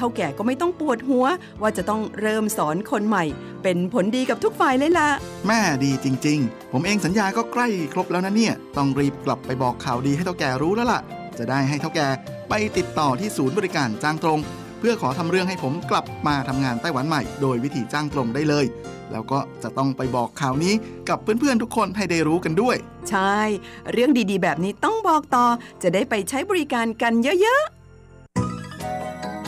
เท่าแก่ก็ไม่ต้องปวดหัว ว่าจะต้องเริ่มสอนคนใหม่ เป็นผลดีกับทุกฝ่ายเลยล่ะ แม่ดีจริง ๆ ผมเองสัญญาก็ใกล้ครบแล้วนะเนี่ย ต้องรีบกลับไปบอกข่าวดีให้เท่าแก่รู้แล้วล่ะ จะได้ให้เท่าแก่ไปติดต่อที่ศูนย์บริการจ้างตรง เพื่อขอทำเรื่องให้ผมกลับมาทำงานไต้หวันใหม่ โดยวิธีจ้างตรงได้เลยแล้วก็จะต้องไปบอกข่าวนี้กับเพื่อนๆทุกคนให้ได้รู้กันด้วย ใช่ เรื่องดีๆ แบบนี้ต้องบอกต่อ จะได้ไปใช้บริการกันเยอะๆ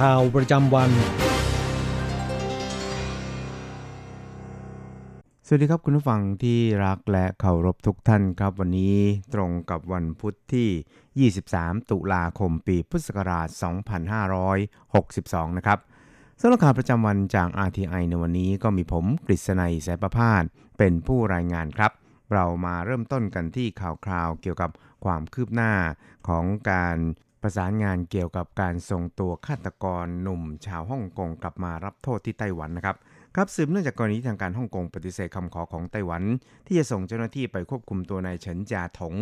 ข่าวประจำวัน สวัสดีครับคุณผู้ฟังที่รักและเคารพทุกท่านครับ วันนี้ตรงกับวันพุทธที่ 23 ตุลาคมปีพุทธศักราช 2562 นะครับสำหรับข่าวประจำวันจาก RTI ในวันนี้ก็มีผมกฤษณัยสายประพาสเป็นผู้รายงานครับ เรามาเริ่มต้นกันที่ข่าวคราวเกี่ยวกับความคืบหน้าของการ ประสานงานเกี่ยวกับการส่งตัวฆาตกรหนุ่ม ชาวฮ่องกงกลับมารับโทษที่ไต้หวันนะครับครับสืบเนื่องจากกรณีทางการฮ่องกงปฏิเสธคำขอของไต้หวัน ที่จะส่งเจ้าหน้าที่ไปควบคุมตัวนายเฉินจาถง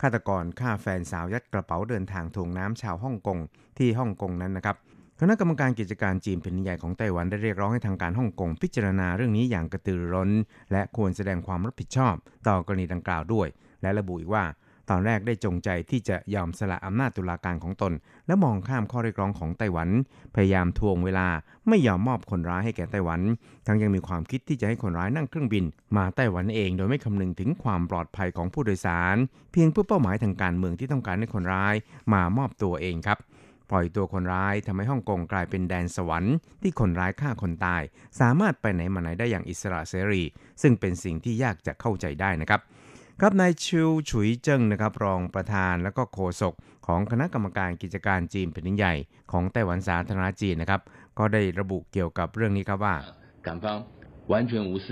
ฆาตกรฆ่าแฟนสาวยัดกระเป๋าเดินทางถ่วงน้ำชาวฮ่องกงที่ฮ่องกงนั้นนะครับคณะกรรมการกิจการจีนแผ่นใหญ่ของไต้หวันได้เรียกร้องให้ทางการฮ่องกงพิจารณาเรื่องนี้อย่างกระตือรือร้น และควรแสดงความรับผิดชอบ ต่อกรณีดังกล่าวด้วย และระบุอีกว่า ตอนแรกได้จงใจที่จะยอมสละอำนาจตุลาการของตน และมองข้ามข้อเรียกร้องของไต้หวัน พยายามทวงเวลาไม่ยอมมอบคนร้ายให้แก่ไต้หวัน ทั้งยังมีความคิดที่จะให้คนร้ายนั่งเครื่องบิน มาไต้หวันเองโดยไม่คำนึงถึงความปลอดภัยของผู้โดยสาร เพียงเพื่อเป้าหมายทางการเมืองที่ต้องการให้คนร้ายมามอบตัวเองครับปล่อยตัวคนร้ายทำให้ฮ่องกงกลายเป็นแดนสวรรค์ที่คนร้ายฆ่าคนตาย สามารถไปไหนมาไหนได้อย่างอิสระเสรี ซึ่งเป็นสิ่งที่ยากจะเข้าใจได้นะครับ ครับนายชิวฉุยเจิ้งนะครับรองประธานและก็โฆษกของคณะกรรมการกิจการจีนแผ่นดินใหญ่ของไต้หวันสาธารณจีนนะครับ ก็ได้ระบุเกี่ยวกับเรื่องนี้ครับว่า 港方完全无视，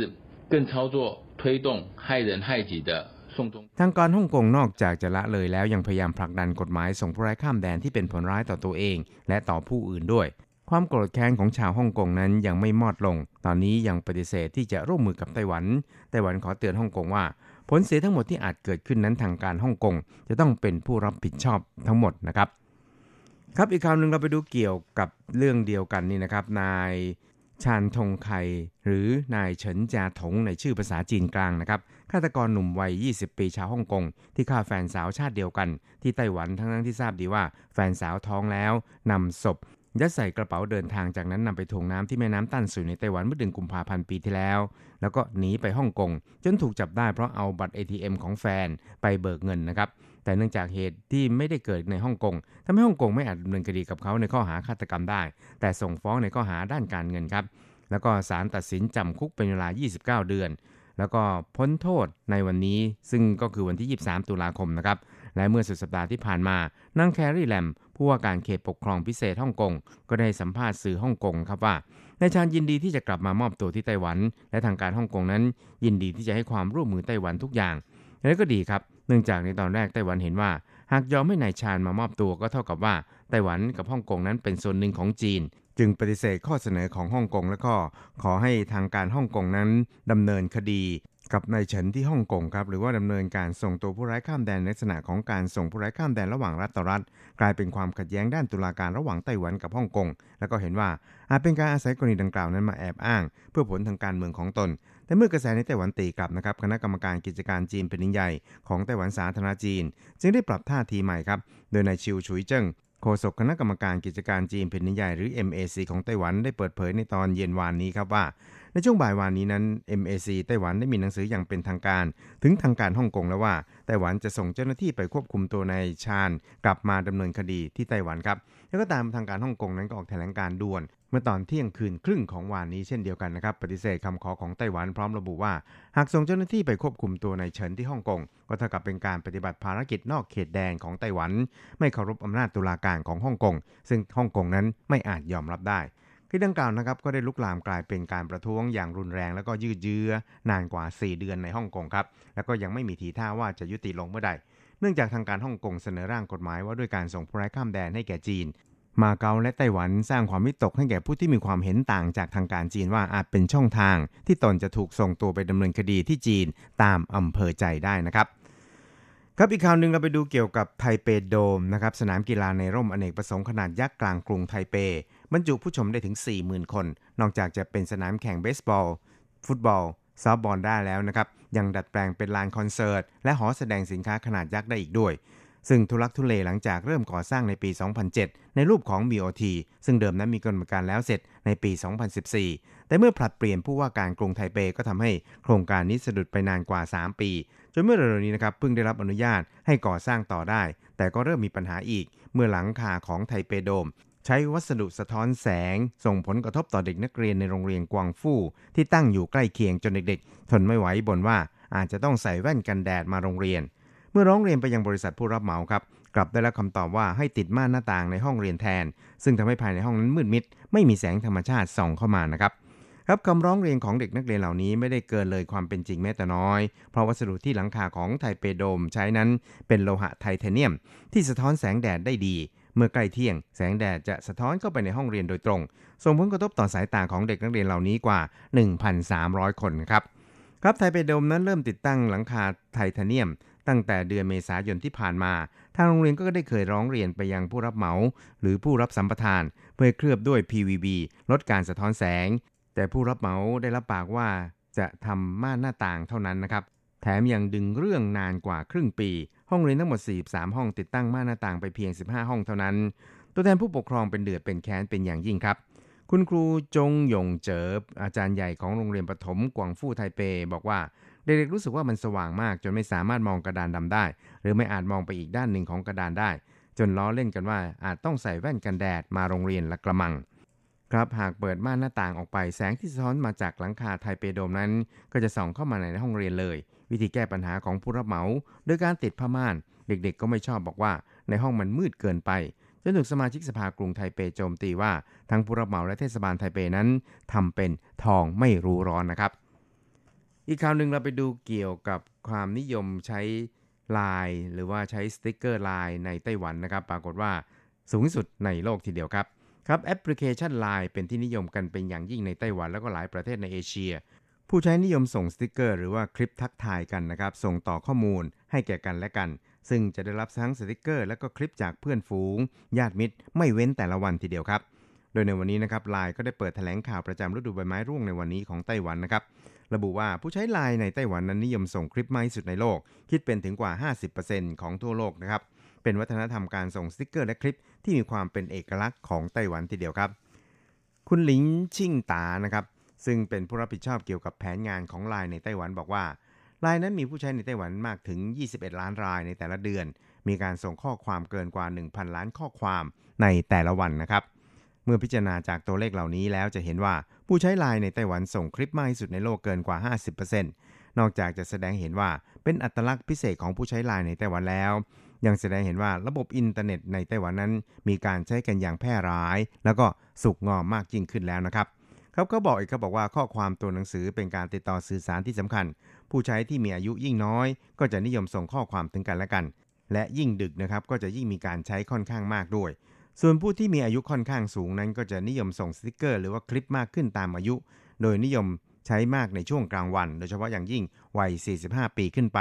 更操作推动害人害己的送中。 ทางการฮ่องกงนอกจากจะละเลยแล้วยังพยายามผลักดันกฎหมายส่งผู้ร้ายข้ามแดนที่เป็นผลร้ายต่อตัวเอง และต่อผู้อื่นด้วย ความโกรธแค้นของชาวฮ่องกงนั้นยังไม่มอดลง ตอนนี้ยังปฏิเสธที่จะร่วมมือกับไต้หวัน ไต้หวันขอเตือนฮ่องกงว่า ผลเสียทั้งหมดที่อาจเกิดขึ้นนั้นทางการฮ่องกงจะต้องเป็นผู้รับผิดชอบทั้งหมดนะครับ ครับอีกคราวหนึ่งเราไปดูเกี่ยวกับเรื่องเดียวกันนี่นะครับ นายชานทงไคหรือนายเฉินจาถงในชื่อภาษาจีนกลางนะครับฆาตกรหนุ่มวัย 20 ปีชาวฮ่องกงที่ฆ่าแฟนสาวชาติเดียวกัน ที่ไต้หวันทั้งนั้นที่ทราบดีว่า แฟนสาวท้องแล้วนำศพ ยัดใส่กระเป๋าเดินทางจากนั้นนำไปถ่วงน้ำที่แม่น้ำตั้นสุยในไต้หวันเมื่อเดือนกุมภาพันธ์ปีที่แล้ว แล้วก็หนีไปฮ่องกงจนถูกจับได้เพราะเอาบัตร ATM ของแฟนไปเบิกเงินนะครับแต่เนื่องจากเหตุที่ไม่ได้เกิดในฮ่องกงทำให้ฮ่องกงไม่อาจดำเนินคดีกับเขาในข้อหาฆาตกรรมได้ แต่ส่งฟ้องในข้อหาด้านการเงินครับ แล้วก็ศาลตัดสินจำคุกเป็นเวลา 29 เดือน แล้วก็พ้นโทษในวันนี้ซึ่งก็คือวันที่ 23 ตุลาคมนะครับ และเมื่อสุดสัปดาห์ที่ผ่านมานางแคร์รีแลมผู้ว่าการเขตปกครองพิเศษฮ่องกงก็ได้สัมภาษณ์สื่อฮ่องกงครับว่านายชาญยินดีที่จะกลับมามอบตัวที่ไต้หวัน และทางการฮ่องกงนั้น ยินดีที่จะให้ความร่วมมือไต้หวันทุกอย่างและก็ดีครับ เนื่องจากในตอนแรกไต้หวันเห็นว่า หากยอมให้นายชาญมามอบตัวก็เท่ากับว่าไต้หวันกับฮ่องกงนั้นเป็นส่วนหนึ่งของจีน จึงปฏิเสธข้อเสนอของฮ่องกงและก็ขอให้ทางการฮ่องกงนั้นดำเนินคดี กับนายเฉินที่ฮ่องกงครับหรือว่าดำเนินการส่งตัวผู้ร้ายข้ามแดนในลักษณะของการส่งผู้ร้ายข้ามแดนระหว่างรัฐต่อรัฐ กลายเป็นความขัดแย้งด้านตุลาการระหว่างไต้หวันกับฮ่องกงแล้วก็เห็นว่าอาจเป็นการอาศัยกรณีดังกล่าวนั้นมาแอบอ้าง เพื่อผลทางการเมืองของตน แต่เมื่อกระแสในไต้หวันตีกลับนะครับคณะกรรมการกิจการจีนเป็นใหญ่ของไต้หวันสาธารณจีน จึงได้ปรับท่าทีใหม่ครับโดยนายชิวฉุยเจิ้งโฆษกคณะกรรมการกิจการจีนแผ่นดินใหญ่หรือ MAC ของไต้หวันได้เปิดเผยในตอนเย็นวานนี้ครับว่า ในช่วงบ่ายวานนี้นั้น MAC ไต้หวันได้มีหนังสืออย่างเป็นทางการ ถึงทางการฮ่องกงแล้วว่า ไต้หวันจะส่งเจ้าหน้าที่ไปควบคุมตัวนายชาญกลับมาดำเนินคดีที่ไต้หวันครับแล้วก็ตามทางการฮ่องกงนั้นก็ออกแถลงการด่วน เมื่อตอนเที่ยงคืนครึ่งของวานนี้เช่นเดียวกันนะครับ ปฏิเสธคำขอของไต้หวันพร้อมระบุว่า หากส่งเจ้าหน้าที่ไปควบคุมตัวนายเฉินที่ฮ่องกงก็เท่ากับเป็นการปฏิบัติภารกิจนอกเขตแดนของไต้หวัน ไม่เคารพอำนาจตุลาการของฮ่องกงซึ่งฮ่องกงนั้นไม่อาจยอมรับได้ ที่ดังกล่าวนะครับก็ได้ลุกลามกลายเป็นการประท้วงอย่างรุนแรง แล้วก็ยืดเยื้อนานกว่า 4 เดือนในฮ่องกงครับแล้วก็ยังไม่มีทีท่าว่าจะยุติลงเมื่อใด เนื่องจากทางการฮ่องกงเสนอร่างกฎหมายว่าด้วยการส่งผู้ร้ายข้ามแดนให้แก่จีน มาเก๊าและไต้หวันสร้างความวิตกให้แก่ผู้ที่มีความเห็นต่างจากทางการจีนว่าอาจเป็นช่องทาง ที่ตนจะถูกส่งตัวไปดำเนินคดีที่จีนตามอำเภอใจได้นะครับครับอีกข่าวหนึ่งเราไปดูเกี่ยวกับไทเปโดมนะครับสนามกีฬาในร่มอเนกประสงค์ขนาดยักษ์กลางกรุงไทเป บรรจุผู้ชมได้ถึง 40,000 คน นอกจากจะเป็นสนามแข่งเบสบอล ฟุตบอลซอฟบอลได้แล้วนะครับ ยังดัดแปลงเป็นลานคอนเสิร์ต และหอแสดงสินค้าขนาดยักษ์ได้อีกด้วย ซึ่งทุลักทุเลหลังจากเริ่มก่อสร้างในปี 2007 ในรูปของ BOT ซึ่งเดิมนั้นมีกำหนดการแล้วเสร็จในปี 2014 แต่เมื่อผลัดเปลี่ยนผู้ว่าการกรุงไทเปก็ทำให้โครงการนี้สะดุดไปนานกว่า 3 ปีจนเมื่อเร็วๆนี้นะครับเพิ่งได้รับอนุญาตให้ก่อสร้างต่อได้ แต่ก็เริ่มมีปัญหาอีก เมื่อหลังคาของไทเปโดม ใช้วัสดุสะท้อนแสง ส่งผลกระทบต่อเด็กนักเรียนในโรงเรียนกวางฟู่ที่ตั้งอยู่ใกล้เคียงจนเด็กๆ ทนไม่ไหวบ่นว่าอาจจะต้องใส่แว่นกันแดดมาโรงเรียน เมื่อร้องเรียนไปยังบริษัทผู้รับเหมาครับ กลับได้รับคำตอบว่าให้ติดม่านหน้าต่างในห้องเรียนแทน ซึ่งทำให้ภายในห้องนั้นมืดมิด ไม่มีแสงธรรมชาติส่องเข้ามานะครับครับคำร้องเรียนของเด็กนักเรียนเหล่านี้ไม่ได้เกินเลยความเป็นจริงแม้แต่น้อย เพราะวัสดุที่หลังคาของไทเปโดมใช้นั้นเป็นโลหะไทเทเนียม ที่สะท้อนแสงแดดได้ดี เมื่อใกล้เที่ยง แสงแดดจะสะท้อนเข้าไปในห้องเรียนโดยตรง ส่งผลกระทบต่อสายตาของเด็กนักเรียนเหล่านี้กว่า 1,300 คนครับ ครับไทเปโดมนั้นเริ่มติดตั้งหลังคาไทเทเนียม ตั้งแต่เดือนเมษายนที่ผ่านมา ทางโรงเรียนก็ได้เคยร้องเรียนไปยังผู้รับเหมา หรือผู้รับสัมปทาน เพื่อเคลือบด้วย PVB ลดการสะท้อนแสง แต่ผู้รับเหมาได้รับปากว่าจะทำม่านหน้าต่างเท่านั้นนะครับ แถมยังดึงเรื่องนานกว่าครึ่งปี ห้องเรียนทั้งหมด 43 ห้องติดตั้งม่านหน้าต่างไปเพียง 15 ห้องเท่านั้น ตัวแทนผู้ปกครองเป็นเดือดเป็นแค้นเป็นอย่างยิ่งครับ คุณครูจงยงเจิบอาจารย์ใหญ่ของโรงเรียนประถมกวางฟู่ไทเป บอกว่าเด็กๆรู้สึกว่ามันสว่างมาก จนไม่สามารถมองกระดานดำได้ หรือไม่อาจมองไปอีกด้านหนึ่งของกระดานได้ จนล้อเล่นกันว่าอาจต้องใส่แว่นกันแดดมาโรงเรียนละกระมัง ครับหากเปิดม่านหน้าต่างออกไปแสงที่สะท้อนมาจากหลังคาไทเปโดมนั้น ก็จะส่องเข้ามาในห้องเรียนเลย วิธีแก้ปัญหาของผู้รับเหมา โดยการติดผ้าม่าน เด็กๆ ก็ไม่ชอบบอกว่า ในห้องมันมืดเกินไปจนถูกสมาชิกสภากรุงไทเปโจมตีว่าทั้งผู้รับเหมาและเทศบาลไทเปนั้นทำเป็นทองไม่รู้ร้อนนะครับ อีกข่าวหนึ่งเราไปดูเกี่ยวกับความนิยมใช้ลายหรือว่าใช้สติกเกอร์ลายในไต้หวันนะครับ ปรากฏว่าสูงสุดในโลกทีเดียวครับครับแอปพลิเคชัน Line เป็นที่นิยมกันเป็นอย่างยิ่งในไต้หวันแล้วก็หลายประเทศในเอเชีย ผู้ใช้นิยมส่งสติกเกอร์หรือว่าคลิปทักทายกันนะครับ ส่งต่อข้อมูลให้แก่กันและกัน ซึ่งจะได้รับทั้งสติกเกอร์ และก็คลิปจากเพื่อนฝูง ญาติมิตร ไม่เว้นแต่ละวันทีเดียวครับ โดยในวันนี้นะครับไลน์ก็ได้เปิดแถลงข่าวประจำฤดูใบไม้ร่วงในวันนี้ของไต้หวันนะครับ ระบุว่าผู้ใช้ไลน์ในไต้หวันนั้นนิยมส่งคลิปมากที่สุดในโลก คิดเป็นถึงกว่า 50%ของทั่วโลกนะครับ เป็นวัฒนธรรมการส่งสติกเกอร์และคลิปที่มีความเป็นเอกลักษณ์ของไต้หวันทีเดียวครับ คุณหลิงชิ่งตานะครับ ซึ่งเป็นผู้รับผิดชอบเกี่ยวกับแผนงานของไลน์ในไต้หวันบอกว่าไลน์นั้นมีผู้ใช้ในไต้หวันมากถึง 21 ล้านรายในแต่ละเดือน มีการส่งข้อความเกินกว่า 1,000 ล้านข้อความในแต่ละวันนะครับ เมื่อพิจารณาจากตัวเลขเหล่านี้แล้วจะเห็นว่าผู้ใช้ไลน์ในไต้หวันส่งคลิปมากที่สุดในโลกเกินกว่า 50%นอกจากจะแสดงเห็นว่าเป็นอัตลักษณ์พิเศษของผู้ใช้ไลน์ในไต้หวันแล้ว ยังแสดงเห็นว่าระบบอินเทอร์เน็ตในไต้หวันนั้น มีการใช้กันอย่างแพร่หลาย แล้วก็สุกงอมมากยิ่งขึ้นแล้วนะครับ เขาก็บอกอีกเขาบอกว่าข้อความตัวหนังสือเป็นการติดต่อสื่อสารที่สำคัญ ผู้ใช้ที่มีอายุยิ่งน้อย ก็จะนิยมส่งข้อความถึงกันและกัน และยิ่งดึกนะครับก็จะยิ่งมีการใช้ค่อนข้างมากด้วย ส่วนผู้ที่มีอายุค่อนข้างสูงนั้น ก็จะนิยมส่งสติกเกอร์หรือว่าคลิปมากขึ้นตามอายุ โดยนิยมใช้มากในช่วงกลางวัน โดยเฉพาะอย่างยิ่งวัย 45 ปีขึ้นไป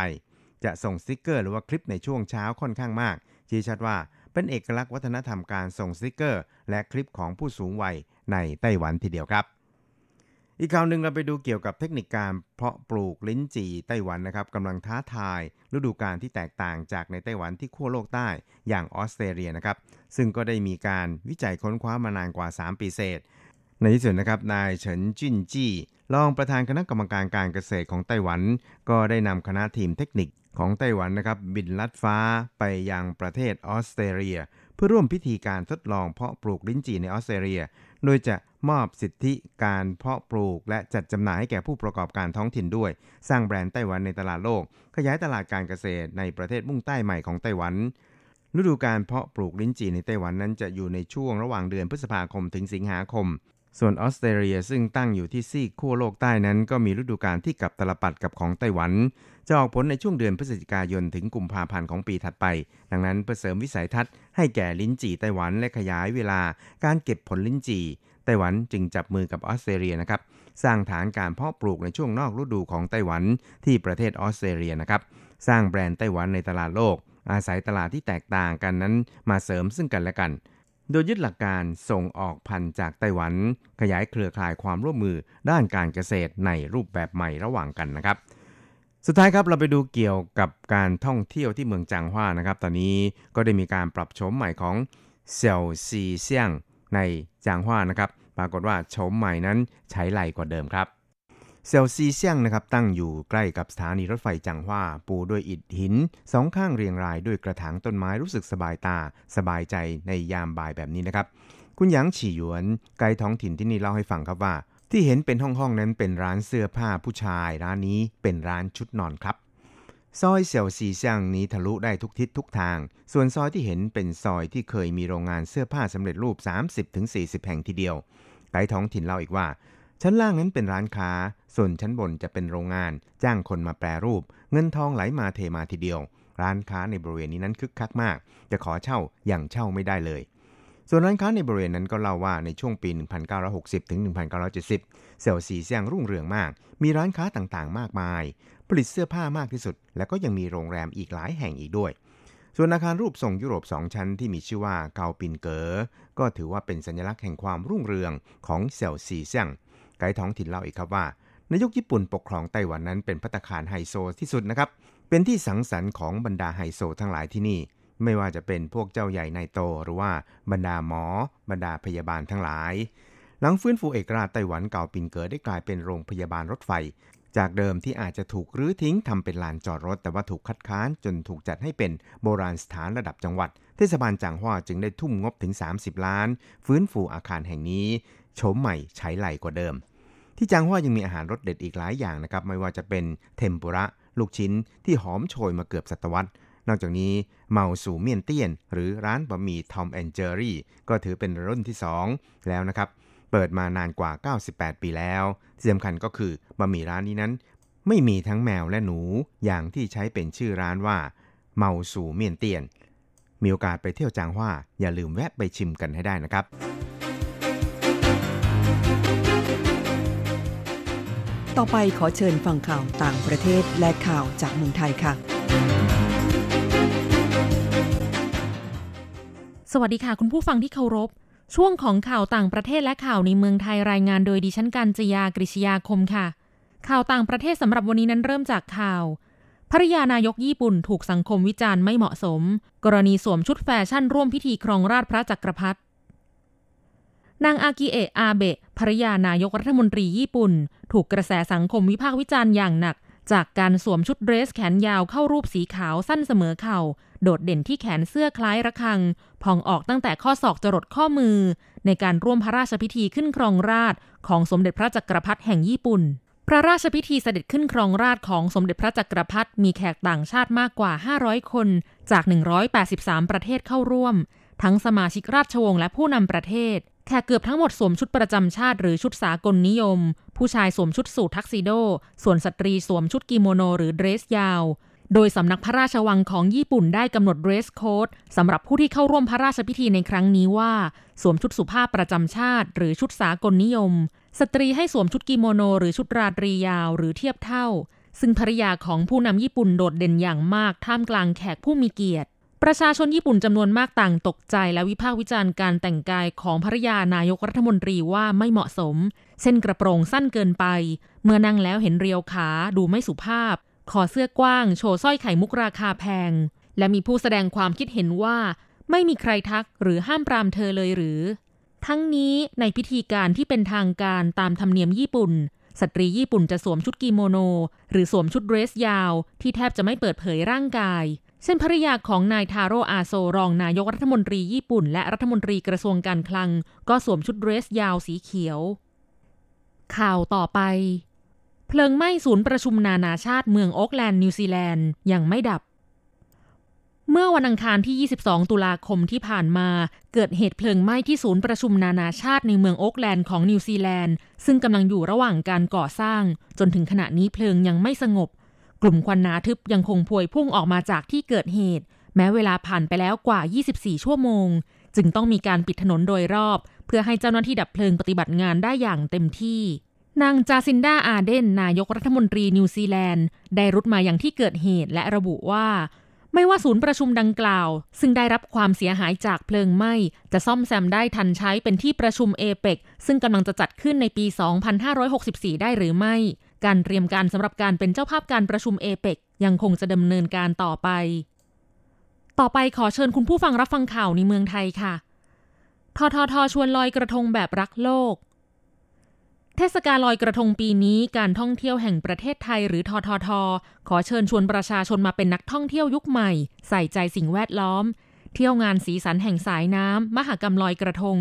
จะส่งสติกเกอร์หรือว่าคลิปในช่วงเช้าค่อนข้างมากชี้ชัดว่าเป็นเอกลักษณ์วัฒนธรรมการส่งสติกเกอร์ และคลิปของผู้สูงวัยในไต้หวันทีเดียวครับ อีกข่าวหนึ่งเราไปดูเกี่ยวกับเทคนิคการเพาะปลูกลิ้นจี่ไต้หวันนะครับกำลังท้าทายฤดูกาลที่แตกต่างจากในไต้หวันที่ขั้วโลกใต้อย่างออสเตรเลียนะครับซึ่งก็ได้มีการวิจัยค้นคว้ามานานกว่า 3 ปีเศษ ในที่สุดนะครับนายเฉินจินจี้รองประธานคณะกรรมการการเกษตรของไต้หวัน ก็ได้นำคณะทีมเทคนิคของไต้หวันนะครับบินลัดฟ้าไปยังประเทศออสเตรเลีย เพื่อร่วมพิธีการทดลองเพาะปลูกลิ้นจี่ในออสเตรเลีย โดยจะมอบสิทธิการเพาะปลูก และจัดจำหน่ายให้แก่ผู้ประกอบการท้องถิ่นด้วย สร้างแบรนด์ไต้หวันในตลาดโลก ขยายตลาดการเกษตรในประเทศมุ่งใต้ใหม่ของไต้หวัน ฤดูการเพาะปลูกลิ้นจี่ในไต้หวันนั้นจะอยู่ในช่วงระหว่างเดือนพฤษภาคมถึงสิงหาคม ส่วนออสเตรเลียซึ่งตั้งอยู่ที่ซีกขั้วโลกใต้นั้น ก็มีฤดูกาลที่กลับตลปัดกับของไต้หวัน จะออกผลในช่วงเดือนพฤศจิกายนถึงกุมภาพันธ์ของปีถัดไป ดังนั้นเพื่อเสริมวิสัยทัศน์ให้แก่ลิ้นจี่ไต้หวันและขยายเวลาการเก็บผลลิ้นจี่ไต้หวันจึงจับมือกับออสเตรเลียนะครับสร้างฐานการเพาะปลูกในช่วงนอกฤดูของไต้หวันที่ประเทศออสเตรเลียนะครับสร้างแบรนด์ไต้หวันในตลาดโลก อาศัยตลาดที่แตกต่างกันนั้นมาเสริมซึ่งกันและกัน โดยยึดหลักการส่งออกพันธุ์จากไต้หวัน ขยายเครือข่ายความร่วมมือด้านการเกษตรในรูปแบบใหม่ระหว่างกันนะครับ สุดท้ายครับเราไปดูเกี่ยวกับการท่องเที่ยวที่เมืองจางฮวานะครับ ตอนนี้ก็ได้มีการปรับโฉมใหม่ของเซี่ยวซีเซียงในจางฮวานะครับ ปรากฏว่าโฉมใหม่นั้นใช้ไหลกว่าเดิมครับ เซลซีเซียงนะครับตั้งอยู่ใกล้กับสถานีรถไฟจังหว้าปูด้วยอิฐหินสองข้างเรียงรายด้วยกระถางต้นไม้รู้สึกสบายตา สบายใจในยามบ่ายแบบนี้นะครับ คุณหยางฉีหยวนไกด์ท้องถิ่นที่นี่เล่าให้ฟังครับว่า ที่เห็นเป็นห้องๆนั้นเป็นร้านเสื้อผ้าผู้ชาย ร้านนี้เป็นร้านชุดนอนครับซอยเสี่ยวซีเซียงนี้ทะลุได้ทุกทิศทุกทาง ส่วนซอยที่เห็นเป็นซอยที่เคยมีโรงงานเสื้อผ้าสำเร็จรูป 30-40 แห่งทีเดียวไกด์ท้องถิ่นเล่าอีกว่า ชั้นล่างนั้นเป็นร้านค้า ส่วนชั้นบนจะเป็นโรงงาน จ้างคนมาแปรรูป เงินทองไหลมาเทมาทีเดียว ร้านค้าในบริเวณนี้นั้นคึกคักมาก จะขอเช่าอย่างเช่าไม่ได้เลย ส่วนร้านค้าในบริเวณนั้นก็เล่าว่าในช่วงปี 1960 ถึง 1970 เซลซีเซียงรุ่งเรืองมาก มีร้านค้าต่างๆ มากมาย ผลิตเสื้อผ้ามากที่สุด และก็ยังมีโรงแรมอีกหลายแห่งอีกด้วยส่วนอาคารรูปทรงยุโรป2ชั้นที่มีชื่อว่าเกาปินเกอก็ถือว่าเป็นสัญลักษณ์แห่งความรุ่งเรืองของเซลซีเซียง ไกด์ท้องถิ่นเล่าอีกครับว่าในยุคญี่ปุ่นปกครองไต้หวันนั้นเป็นภัตตาคารไฮโซที่สุดนะครับ เป็นที่สังสรรค์ของบรรดาไฮโซทั้งหลายที่นี่ ไม่ว่าจะเป็นพวกเจ้าใหญ่นายโต หรือว่าบรรดาหมอ บรรดาพยาบาลทั้งหลาย หลังฟื้นฟูเอกราชไต้หวันเก่าปินเกอได้กลายเป็นโรงพยาบาลรถไฟ จากเดิมที่อาจจะถูกรื้อทิ้งทำเป็นลานจอดรถ แต่ว่าถูกคัดค้านจนถูกจัดให้เป็นโบราณสถานระดับจังหวัด เทศบาลจางฮวาจึงได้ทุ่มงบถึง 30 ล้าน ฟื้นฟูอาคารแห่งนี้ โฉมใหม่ใช้ไหลกว่าเดิม ที่จางฮวายังมีอาหารรสเด็ดอีกหลายอย่างนะครับ ไม่ว่าจะเป็นเทมปุระ ลูกชิ้นที่หอมโชยมาเกือบศตวรรษ นอกจากนี้เมาสู่เมียนเตี้ยน หรือร้านบะหมี่ทอมแอนเจอรี่ก็ถือเป็นรุ่นที่ 2 แล้วนะครับ เปิดมานานกว่า 98 ปีแล้วที่สำคัญก็คือบะหมี่ร้านนี้นั้น ไม่มีทั้งแมวและหนูอย่างที่ใช้เป็นชื่อร้านว่าเมาสู่เมียนเตี้ยน มีโอกาสไปเที่ยวจางฮวาอย่าลืมแวะไปชิมกันให้ได้นะครับ ต่อไปขอเชิญฟังข่าวต่างประเทศและข่าวจากเมืองไทยค่ะ สวัสดีค่ะคุณผู้ฟังที่เคารพ ช่วงของข่าวต่างประเทศและข่าวในเมืองไทยรายงานโดยดิฉันการจยากริชยาคมค่ะ ข่าวต่างประเทศสำหรับวันนี้นั้นเริ่มจากข่าวภริยานายกญี่ปุ่นถูกสังคมวิจารณ์ไม่เหมาะสม กรณีสวมชุดแฟชั่นร่วมพิธีครองราชพระจักรพรรดิ นางอากิเอะอาเบะภรยานายกรัฐมนตรีญี่ปุ่น ถูกกระแสสังคมวิพากษ์วิจารณ์อย่างหนัก จากการสวมชุดเดรสแขนยาวเข้ารูปสีขาวสั้นเสมอเข่า โดดเด่นที่แขนเสื้อคล้ายระฆัง พองออกตั้งแต่ข้อศอกจรดข้อมือ ในการร่วมพระราชพิธีขึ้นครองราชของสมเด็จพระจักรพรรดิแห่งญี่ปุ่น พระราชพิธีเสด็จขึ้นครองราชย์ของสมเด็จพระจักรพรรดิมีแขกต่างชาติมากกว่า 500 คน จาก 183 ประเทศเข้าร่วม ทั้งสมาชิกราชวงศ์และผู้นำประเทศ แขกเกือบทั้งหมดสวมชุดประจำชาติหรือชุดสากลนิยม ผู้ชายสวมชุดสูททักซิโด ส่วนสตรีสวมชุดกิโมโนหรือเดรสยาว โดยสำนักพระราชวังของญี่ปุ่นได้กำหนด dress code สำหรับผู้ที่เข้าร่วมพระราชพิธีในครั้งนี้ว่า สวมชุดสุภาพประจำชาติ หรือชุดสากลนิยม สตรีให้สวมชุดกิโมโนหรือชุดราตรียาวหรือเทียบเท่า ซึ่งภริยาของผู้นำญี่ปุ่นโดดเด่นอย่างมากท่ามกลางแขกผู้มีเกียรติ ประชาชนญี่ปุ่นจำนวนมากต่างตกใจและวิพากษ์วิจารณ์การแต่งกายของภริยานายกรัฐมนตรีว่าไม่เหมาะสมเส้นกระโปรงสั้นเกินไป เมื่อนั่งแล้วเห็นเรียวขาดูไม่สุภาพคอเสื้อกว้าง โชว์สร้อยไข่มุกราคาแพง และมีผู้แสดงความคิดเห็นว่า ไม่มีใครทักหรือห้ามปรามเธอเลยหรือ ทั้งนี้ในพิธีการที่เป็นทางการตามธรรมเนียมญี่ปุ่นสตรีญี่ปุ่นจะสวมชุดกิโมโน หรือสวมชุดเดรสยาว ที่แทบจะไม่เปิดเผยร่างกาย เช่นภริยาของนายทาโร่อาโซรองนายกรัฐมนตรีญี่ปุ่น และรัฐมนตรีกระทรวงการคลัง ก็สวมชุดเดรสยาวสีเขียว ข่าวต่อไป เพลิงไหม้ศูนย์ประชุมนานาชาติเมืองโอ๊กแลนด์นิวซีแลนด์ยังไม่ดับ เมื่อวันอังคารที่ 22 ตุลาคมที่ผ่านมา เกิดเหตุเพลิงไหม้ที่ศูนย์ประชุมนานาชาติในเมืองโอ๊กแลนด์ของนิวซีแลนด์ซึ่งกำลังอยู่ระหว่างการก่อสร้าง จนถึงขณะนี้เพลิงยังไม่สงบ กลุ่มควันหนาทึบยังคงพวยพุ่งออกมาจากที่เกิดเหตุ แม้เวลาผ่านไปแล้วกว่า 24 ชั่วโมง จึงต้องมีการปิดถนนโดยรอบ เพื่อให้เจ้าหน้าที่ดับเพลิงปฏิบัติงานได้อย่างเต็มที่ นางจาซินดาอาเดน นายกรัฐมนตรีนิวซีแลนด์ ได้รุดมาอย่างที่เกิดเหตุและระบุว่า ไม่ว่าศูนย์ประชุมดังกล่าว ซึ่งได้รับความเสียหายจากเพลิงไหม้จะซ่อมแซมได้ทันใช้เป็นที่ประชุมเอเปกซึ่งกำลังจะจัดขึ้นในปี 2564 ได้หรือไม่ การเตรียมการสำหรับการเป็นเจ้าภาพการประชุมเอเปกยังคงจะดำเนินการต่อไป ต่อไปขอเชิญคุณผู้ฟังรับฟังข่าวในเมืองไทยค่ะ ทททชวนลอยกระทงแบบรักโลก เทศกาลลอยกระทงปีนี้การท่องเที่ยวแห่งประเทศไทยหรือททท ขอเชิญชวนประชาชนมาเป็นนักท่องเที่ยวยุคใหม่ ใส่ใจสิ่งแวดล้อม เที่ยวงานสีสันแห่งสายน้ำมหกรรมลอยกระทง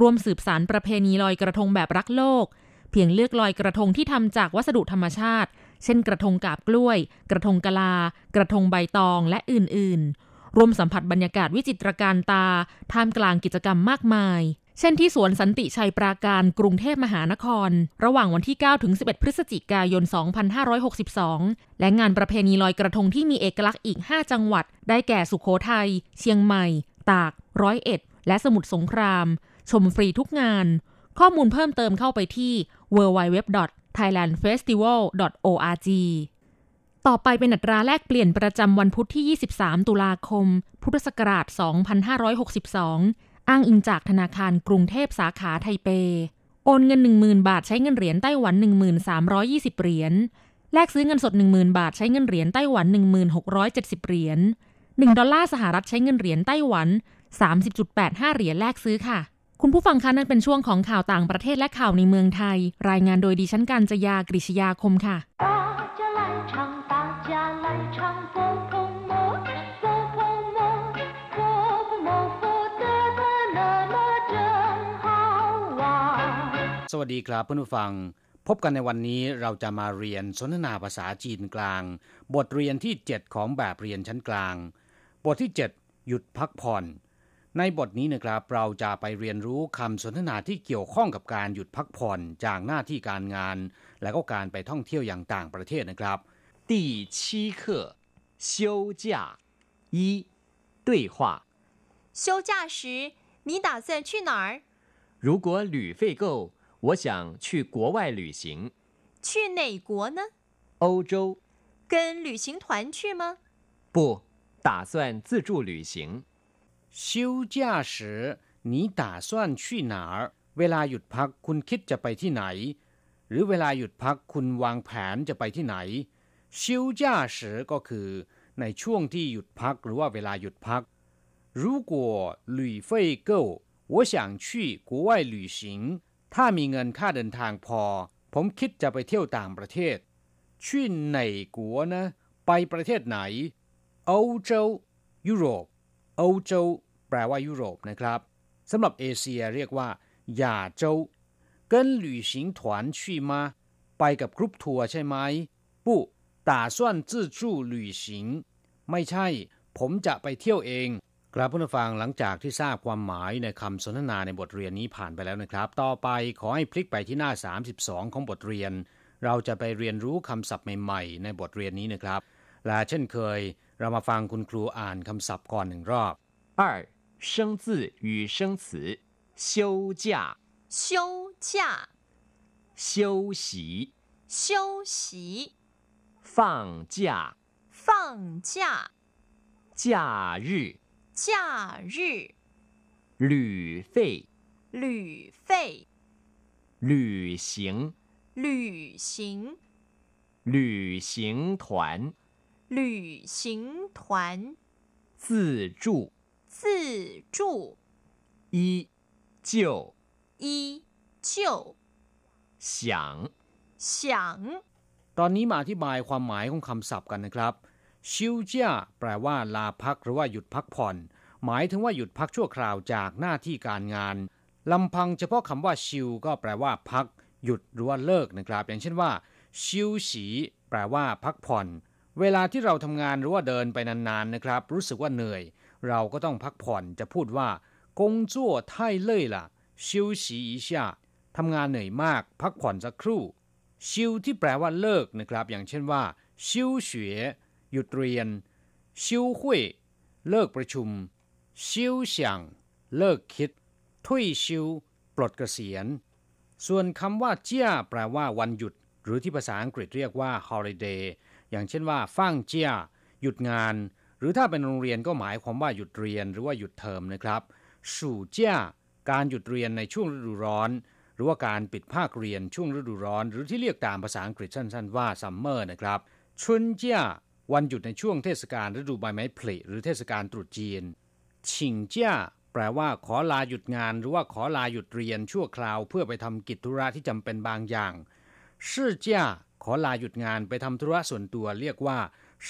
รวมสืบสารประเพณีลอยกระทงแบบรักโลก เพียงเลือกลอยกระทงที่ทำจากวัสดุธรรมชาติ เช่นกระทงกาบกล้วย กระทงกะลา กระทงใบตองและอื่นๆ รวมสัมผัสบรรยากาศวิจิตรการตา ท่ามกลางกิจกรรมมากมาย เช่นที่สวนสันติชัยปราการกรุงเทพมหานคร ระหว่างวันที่ 9 ถึง 11 พฤศจิกายน 2562 และงานประเพณีลอยกระทงที่มีเอกลักษณ์อีก 5 จังหวัด ได้แก่สุขโขทัย เชียงใหม่ ตาก ร้อยเอ็ด และสมุทรสงคราม ชมฟรีทุกงาน ข้อมูลเพิ่มเติมเข้าไปที่ www.thailandfestival.org ต่อไปเป็นอัตราแลกเปลี่ยนประจำวันพุธที่ 23 ตุลาคม พุทธศักราช 2562 อ้างอิงจากธนาคารกรุงเทพสาขาไทเป โอนเงิน 10,000 บาทใช้เงินเหรียญไต้หวัน 1320 เหรียญ แลกซื้อเงินสด 10,000 บาทใช้เงินเหรียญไต้หวัน 1670 เหรียญ 1 ดอลลาร์สหรัฐใช้เงินเหรียญไต้หวัน 30.85 เหรียญแลกซื้อค่ะ คุณผู้ฟังคะนั่นเป็นช่วงของข่าวต่างประเทศและข่าวในเมืองไทย รายงานโดยดิฉันการจยากริชยาคมค่ะ สวัสดีครับเพื่อนผู้ฟัง พบกันในวันนี้เราจะมาเรียนสนทนาภาษาจีนกลาง บทเรียนที่ 7 ของแบบเรียนชั้นกลาง บทที่ 7 หยุดพักผ่อน ในบทนี้นะครับเราจะไปเรียนรู้คำสนทนาที่เกี่ยวข้องกับการหยุดพักผ่อนจากหน้าที่การงาน และก็การไปท่องเที่ยวอย่างต่างประเทศนะครับ 第七课休假一对话休假时，你打算去哪儿？如果旅费够，我想去国外旅行。去哪国呢？欧洲跟旅行团去吗？不，打算自助旅行。 休假时你打算去哪儿เวลาหยุดพักคุณคิดจะไปที่ไหน หรือเวลาหยุดพักคุณวางแผนจะไปที่ไหน休假时ก็คือ ในช่วงที่หยุดพักหรือว่าเวลาหยุดพัก如果旅费够我想去国外旅行ถ้ามีเงินค่าเดินทางพอ ผมคิดจะไปเที่ยวต่างประเทศ去哪国呢ไปประเทศไหน欧洲ยุโรป 欧洲แปลว่ายุโรปนะครับสำหรับเอเชียเรียกว่า亚洲跟旅行团去吗ไปกับกรุ๊ปทัวร์ใช่ไหม不打算自助旅行ไม่ใช่ ผมจะไปเที่ยวเองครับผู้ฟังหลังจากที่ทราบความหมายในคำสนทนาในบทเรียนนี้ผ่านไปแล้วนะครับ ต่อไปขอให้พลิกไปที่หน้า 32 ของบทเรียน เราจะไปเรียนรู้คำศัพท์ใหม่ๆ ในบทเรียนนี้นะครับ และเช่นเคย เรามาฟังคุณครูอ่านคำศัพท์ก่อนหนึ่งรอบ 二生字与生词休假休假、休息休息、放假放假、假日假日、旅费旅费、旅行旅行、旅行团 旅行团、自助自助、依旧依旧、想想 ตอนนี้มาอธิบายความหมายของคำศัพท์กันนะครับชิวเจียแปลว่า ลาพักหรือว่าหยุดพักผ่อน หมายถึงว่าหยุดพักชั่วคราวจากหน้าที่การงานลำพังเฉพาะคำว่าชิวก็แปลว่า พัก หยุดหรือว่าเลิกนะครับ อย่างเช่นว่าชิวฉีแปลว่า พักผ่อน เวลาที่เราทำงานหรือว่าเดินไปนานๆนะครับ รู้สึกว่าเหนื่อย เราก็ต้องพักผ่อนจะพูดว่ากงจั่วไทเล่ยล่ะชิวฉีอีชาทำงานเหนื่อยมาก พักผ่อนสักครู่ชิวที่แปลว่าเลิกนะครับ อย่างเช่นว่าชิวเฉีวหยุดเรียนชิวหุยเลิกประชุมชิวเฉียงเลิกคิด ทุยชิวปลดเกษียณ ส่วนคำว่าเจ้าแปลว่าวันหยุด หรือที่ภาษาอังกฤษเรียกว่า holiday อย่างเช่นว่าฟั่งเจียหยุดงาน หรือถ้าเป็นโรงเรียนก็หมายความว่าหยุดเรียนหรือว่าหยุดเทอมนะครับสู่เจียการหยุดเรียนในช่วงฤดูร้อน หรือว่าการปิดภาคเรียนช่วงฤดูร้อน หรือที่เรียกตามภาษาอังกฤษสั้นๆว่าซัมเมอร์นะครับชุนเจียวันหยุดในช่วงเทศกาลฤดูใบไม้ผลิหรือเทศกาลตรุษจีนชิงเจียแปลว่าขอลาหยุดงาน หรือว่าขอลาหยุดเรียนชั่วคราวเพื่อไปทำกิจธุระที่จำเป็นบางอย่าง ชื่อเจีย ขอลาหยุดงานไปทำธุระส่วนตัวเรียกว่า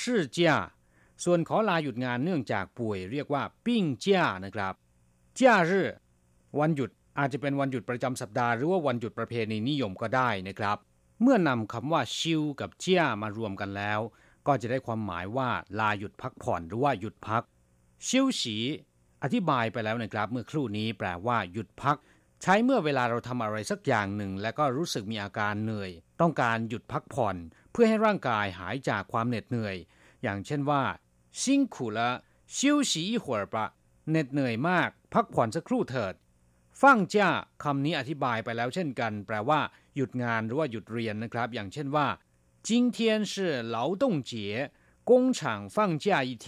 ชื่อเจียส่วนขอลาหยุดงานเนื่องจากป่วยเรียกว่าปิ้งเจียนะครับเจียรื่อวันหยุดอาจจะเป็นวันหยุดประจำสัปดาห์หรือว่าวันหยุดประเพณีนิยมก็ได้นะครับ เมื่อนำคำว่าชิวกับเจียมารวมกันแล้ว ก็จะได้ความหมายว่าลาหยุดพักผ่อนหรือว่าหยุดพักชิวฉีอธิบายไปแล้วนะครับ เมื่อครู่นี้แปลว่าหยุดพัก ใช้เมื่อเวลาเราทำอะไรสักอย่างหนึ่ง และก็รู้สึกมีอาการเหนื่อย ต้องการหยุดพักผ่อน เพื่อให้ร่างกายหายจากความเหน็ดเหนื่อย อย่างเช่นว่า辛苦了休息一会儿吧เหน็ดเหนื่อยมาก พักผ่อนสักครู่เถิดฟังจ้าคำนี้อธิบายไปแล้วเช่นกัน แปลว่า หยุดงานหรือว่าหยุดเรียนนะครับ อย่างเช่นว่า今天是劳动节工厂放假一天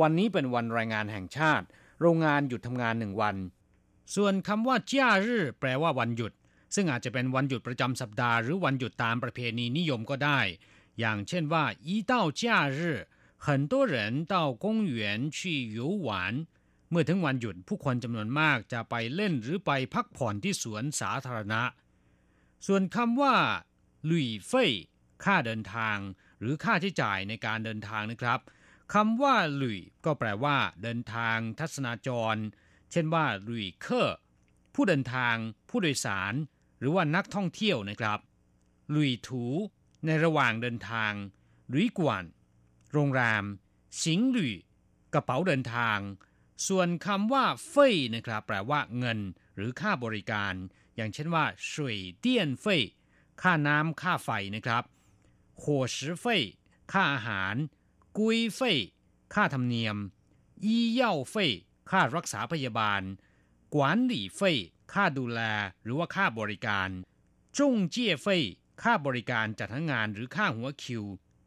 วันนี้เป็นวันแรงงานแห่งชาติ โรงงานหยุดทำงานหนึ่งวัน ส่วนคำว่าจ้ารื่แปลว่าวันหยุด ซึ่งอาจจะเป็นวันหยุดประจำสัปดาห์หรือวันหยุดตามประเพณีนิยมก็ได้ อย่างเช่นว่า一到假日很多人到公园去游玩เมื่อถึงวันหยุดผู้คนจำนวนมากจะไปเล่นหรือไปพักผ่อนที่สวนสาธารณะ ส่วนคำว่าหลุยเฟ่ค่าเดินทาง หรือค่าใช้จ่ายในการเดินทางนะครับคำว่าหลุยก็แปลว่า เดินทางทัศนาจร เช่นว่าลุยเคอร์ผู้เดินทาง ผู้โดยสาร หรือว่านักท่องเที่ยวนะครับ ลุยถู ในระหว่างเดินทางลุยกวน โรงแรม สิงลุยกระเป๋าเดินทาง ส่วนคำว่าเฟยนะครับ แปลว่าเงิน หรือค่าบริการ อย่างเช่นว่าสุยเตี้ยนเฟยค่าน้ำค่าไฟนะครับโขชิเฟยค่าอาหาร กุยเฟยค่าธรรมเนียม อีเย่าเฟย ค่ารักษาพยาบาล กวนหลี่เฟ่ค่าดูแลหรือว่าค่าบริการจงเจี้ยเฟ่ค่าบริการจัดหางานหรือค่าหัวคิว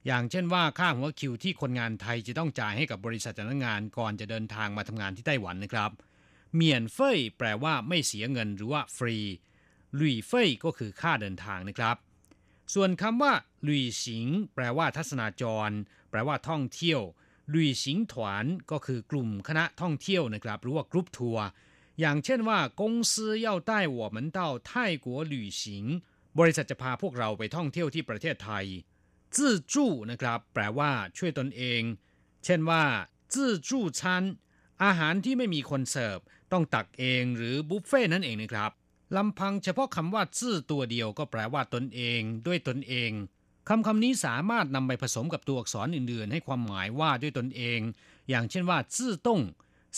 อย่างเช่นว่าค่าหัวคิวที่คนงานไทยจะต้องจ่ายให้กับบริษัทจัดหางานก่อนจะเดินทางมาทำงานที่ไต้หวันนะครับ免费แปลว่าไม่เสียเงินหรือว่าฟรี旅费ก็คือค่าเดินทางนะครับ ส่วนคำว่า旅行 แปลว่าทัศนาจร แปลว่าท่องเที่ยว ลุยสิงถวนก็คือกลุ่มคณะท่องเที่ยวนะครับ หรือว่ากรุ๊ปทัวร์ อย่างเช่นว่า公司要带我们到泰国旅行บริษัทจะพาพวกเราไปท่องเที่ยวที่ประเทศไทยจื้อจู้นะครับ แปลว่าช่วยตนเอง เช่นว่าจื้อจู้ชั้นอาหารที่ไม่มีคนเสิร์ฟต้องตักเองหรือบุฟเฟ่นั่นเองนะครับลำพังเฉพาะคำว่าจื้อตัวเดียวก็แปลว่าตนเองด้วยตนเอง คำคำนี้สามารถนำไปผสมกับตัวอักษรอื่นๆ ให้ความหมายว่าด้วยตนเอง อย่างเช่นว่าซื่อต้ง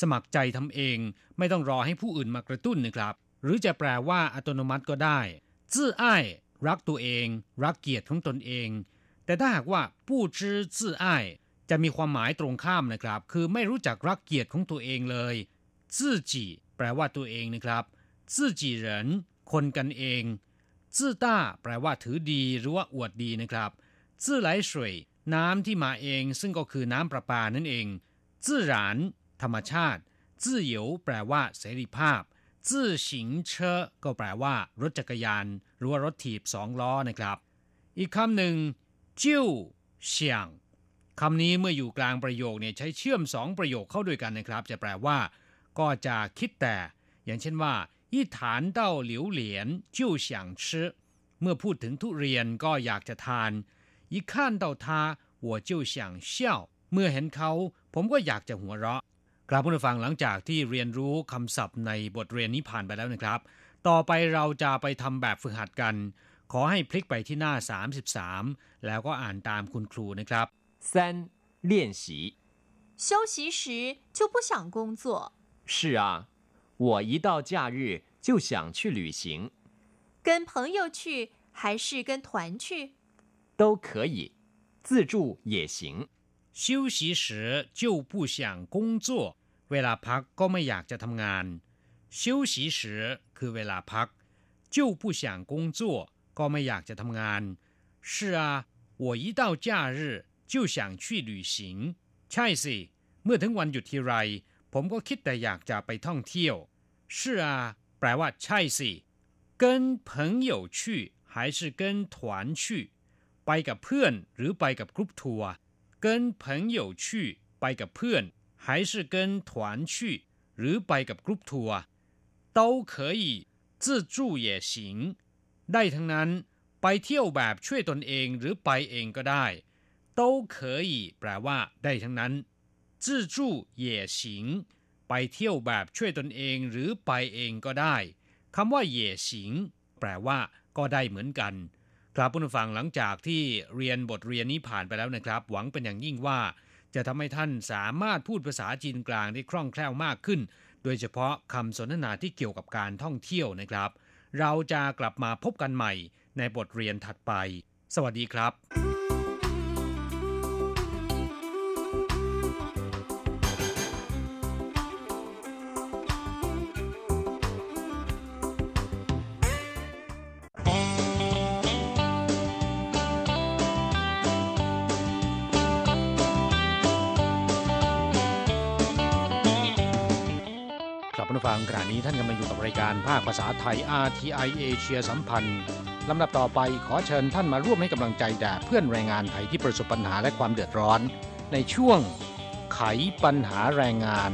สมัครใจทำเอง ไม่ต้องรอให้ผู้อื่นมากระตุ้นนะครับ หรือจะแปลว่าอัตโนมัติก็ได้ซื่ออ้ายรักตัวเอง รักเกียรติของตนเอง แต่ถ้าหากว่าผู้ชื่อซื่ออ้ายจะมีความหมายตรงข้ามนะครับ คือไม่รู้จักรักเกียรติของตัวเองเลยซื่อจีแปลว่าตัวเองนะครับซื่อจีเหรินคนกันเอง จื้อต้าแปลว่าถือดีหรือว่าอวดดีนะครับจื้อไหลสวยน้ำที่มาเองซึ่งก็คือน้ำประปานั่นเองจื้อหรานธรรมชาติจื้อเหยวแปลว่าเสรีภาพจื้อสิงเชอก็แปลว่า รถจักรยาน หรือว่ารถถีบสองล้อนะครับ อีกคำหนึ่งจิ้วเฉียงคำนี้เมื่ออยู่กลางประโยคเนี่ยใช้เชื่อมสองประโยคเข้าด้วยกันนะครับ จะแปลว่า ก็จะคิดแต่ อย่างเช่นว่า 一谈到榴莲就想吃เมื่อพูดถึงทุเรียนก็อยากจะทาน一看到它我就想笑เมื่อเห็นเขาผมก็อยากจะหัวเราะกราบผู้ฟังหลังจากที่เรียนรู้คำศัพท์ในบทเรียนนี้ผ่านไปแล้วนะครับ ต่อไปเราจะไปทำแบบฝึกหัดกัน ขอให้พลิกไปที่หน้า 33 แล้วก็อ่านตามคุณครูนะครับ三练习休息时就不想工作是啊 我一到假日就想去旅行，跟朋友去还是跟团去？都可以，自助也行。休息时就不想工作เวลาพักก็ไม่อยากจะทำงาน休息时คือเวลาพัก就不想工作ก็ไม่อยากจะทำงาน是啊我一到假日就想去旅行ใช่สิเมื่อถึงวันหยุดทีไรผมก็คิดแต่อยากจะไปท่องเที่ยว 是啊แปลว่าใช่สิ跟朋友去还是跟团去ไปกับเพื่อนหรือไปกับกรุ๊ปทัวร์跟朋友去ไปกับเพื่อน还是跟团去หรือไปกับกรุ๊ปทัวร์都可以自助也行ได้ทั้งนั้น ไปเที่ยวแบบช่วยตนเองหรือไปเองก็ได้都可以แปลว่าได้ทั้งนั้น自助也行 ไปเที่ยวแบบช่วยตนเองหรือไปเองก็ได้คำว่าเย่สิง แปลว่า ก็ได้เหมือนกัน ครับผู้ฟังหลังจากที่เรียนบทเรียนนี้ผ่านไปแล้วนะครับ หวังเป็นอย่างยิ่งว่า จะทำให้ท่านสามารถพูดภาษาจีนกลางได้คล่องแคล่วมากขึ้น โดยเฉพาะคำสนทนาที่เกี่ยวกับการท่องเที่ยวนะครับ เราจะกลับมาพบกันใหม่ในบทเรียนถัดไป สวัสดีครับ ผู้ฟังขณะนี้ท่านกำลังอยู่กับรายการภาคภาษาไทย RTI เอเชียสัมพันธ์ลำดับต่อไปขอเชิญท่านมาร่วมให้กำลังใจแด่เพื่อนแรงงานไทยที่ประสบปัญหาและความเดือดร้อน ในช่วงไขปัญหาแรงงาน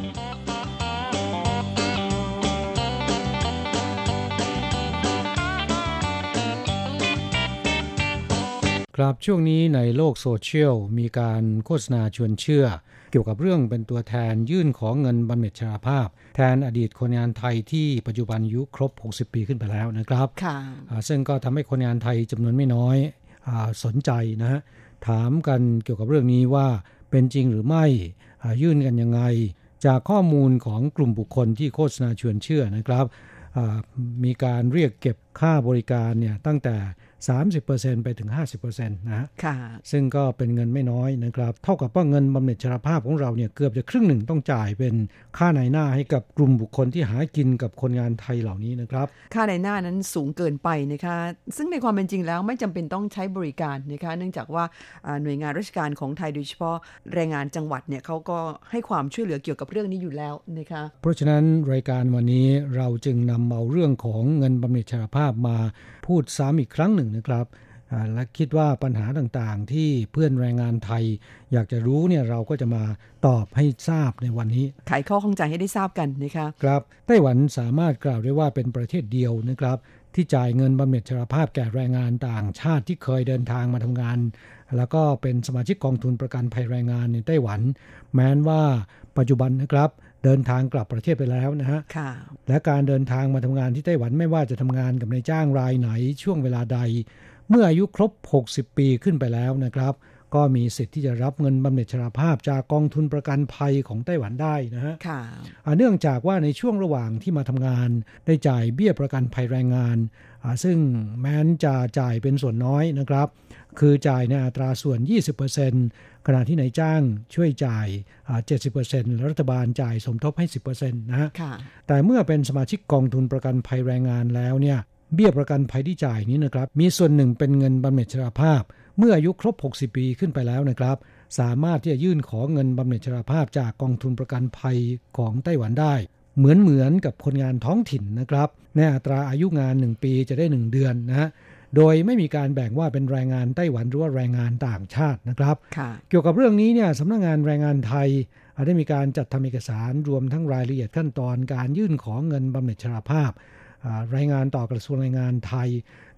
ครับช่วงนี้ในโลกโซเชียลมีการโฆษณาชวนเชื่อ เกี่ยวกับเรื่องเป็นตัวแทนยื่นของเงินบำเหน็จชราภาพ แทนอดีตคนงานไทยที่ปัจจุบันอายุครบ 60 ปีขึ้นไปแล้วนะครับค่ะซึ่งก็ทำให้คนงานไทยจำนวนไม่น้อยอสนใจนะฮะถามกันเกี่ยวกับเรื่องนี้ว่าเป็นจริงหรือไม่ยื่นกันยังไง จากข้อมูลของกลุ่มบุคคลที่โฆษณาชวนเชื่อนะครับมีการเรียกเก็บค่าบริการเนี่ยตั้งแต่ 30%ไปถึง 50%นะค่ะซึ่งก็เป็นเงินไม่น้อยนะครับ เท่ากับว่าเงินบำเหน็จชราภาพของเราเนี่ยเกือบจะครึ่งหนึ่งต้องจ่ายเป็นค่าในหน้าให้กับกลุ่มบุคคลที่หากินกับคนงานไทยเหล่านี้นะครับ ค่าในหน้านั้นสูงเกินไปนะคะ ซึ่งในความเป็นจริงแล้วไม่จำเป็นต้องใช้บริการนะคะ เนื่องจากว่าหน่วยงานราชการของไทยโดยเฉพาะแรงงานจังหวัดเนี่ยเขาก็ให้ความช่วยเหลือเกี่ยวกับเรื่องนี้อยู่แล้วนะคะ เพราะฉะนั้นรายการวันนี้เราจึงนำเอาเรื่องของเงินบำเหน็จชราภาพมา พูดซ้ำอีกครั้งหนึ่งนะครับและคิดว่าปัญหาต่างๆ ที่เพื่อนแรงงานไทย อยากจะรู้เนี่ยเราก็จะมาตอบให้ทราบในวันนี้ไขข้อข้องใจให้ได้ทราบกันนะคะครับไต้หวันสามารถกล่าวได้ว่าเป็นประเทศเดียวนะครับ ที่จ่ายเงินบำเหน็จชราภาพแก่แรงงานต่างชาติที่เคยเดินทางมาทำงาน แล้วก็เป็นสมาชิกกองทุนประกันภัยแรงงานในไต้หวัน แม้นว่าปัจจุบันนะครับเดินทางกลับประเทศไปแล้วนะฮะและการเดินทางมาทำงานที่ไต้หวันไม่ว่าจะทำงานกับนายจ้างรายไหนช่วงเวลาใด เมื่ออายุครบ 60 ปีขึ้นไปแล้วนะครับ ก็มีสิทธิ์ที่จะรับเงินบำเหน็จชราภาพจากกองทุนประกันภัยของไต้หวันได้นะฮะเนื่องจากว่าในช่วงระหว่างที่มาทำงานได้จ่ายเบี้ยประกันภัยแรงงาน ซึ่งแม้นจะจ่ายเป็นส่วนน้อยนะครับ คือจ่ายในอัตราส่วน 20%ขณะที่นายจ้างช่วยจ่าย 70%รัฐบาลจ่ายสมทบให้ 10%นะฮะแต่เมื่อเป็นสมาชิกกองทุนประกันภัยแรงงานแล้วเนี่ยเบี้ยประกันภัยที่จ่ายนี้นะครับมีส่วนหนึ่งเป็นเงินบำเหน็จชราภาพ เมื่ออายุครบ 60 ปีขึ้นไปแล้วนะครับ สามารถที่จะยื่นขอเงินบำเหน็จชราภาพจากกองทุนประกันภัยของไต้หวันได้ เหมือนเหมือนกับคนงานท้องถิ่นนะครับในอัตราอายุงาน 1 ปีจะได้ 1 เดือนนะโดยไม่มีการแบ่งว่าเป็นแรงงานไต้หวันหรือว่าแรงงานต่างชาตินะครับเกี่ยวกับเรื่องนี้เนี่ยสำนักงงานแรงงานไทยได้มีการจัดทำเอกสารรวมทั้งรายละเอียดขั้นตอนการยื่นขอเงินบำเหน็จชราภาพรายงานต่อกระทรวงแรงงานไทย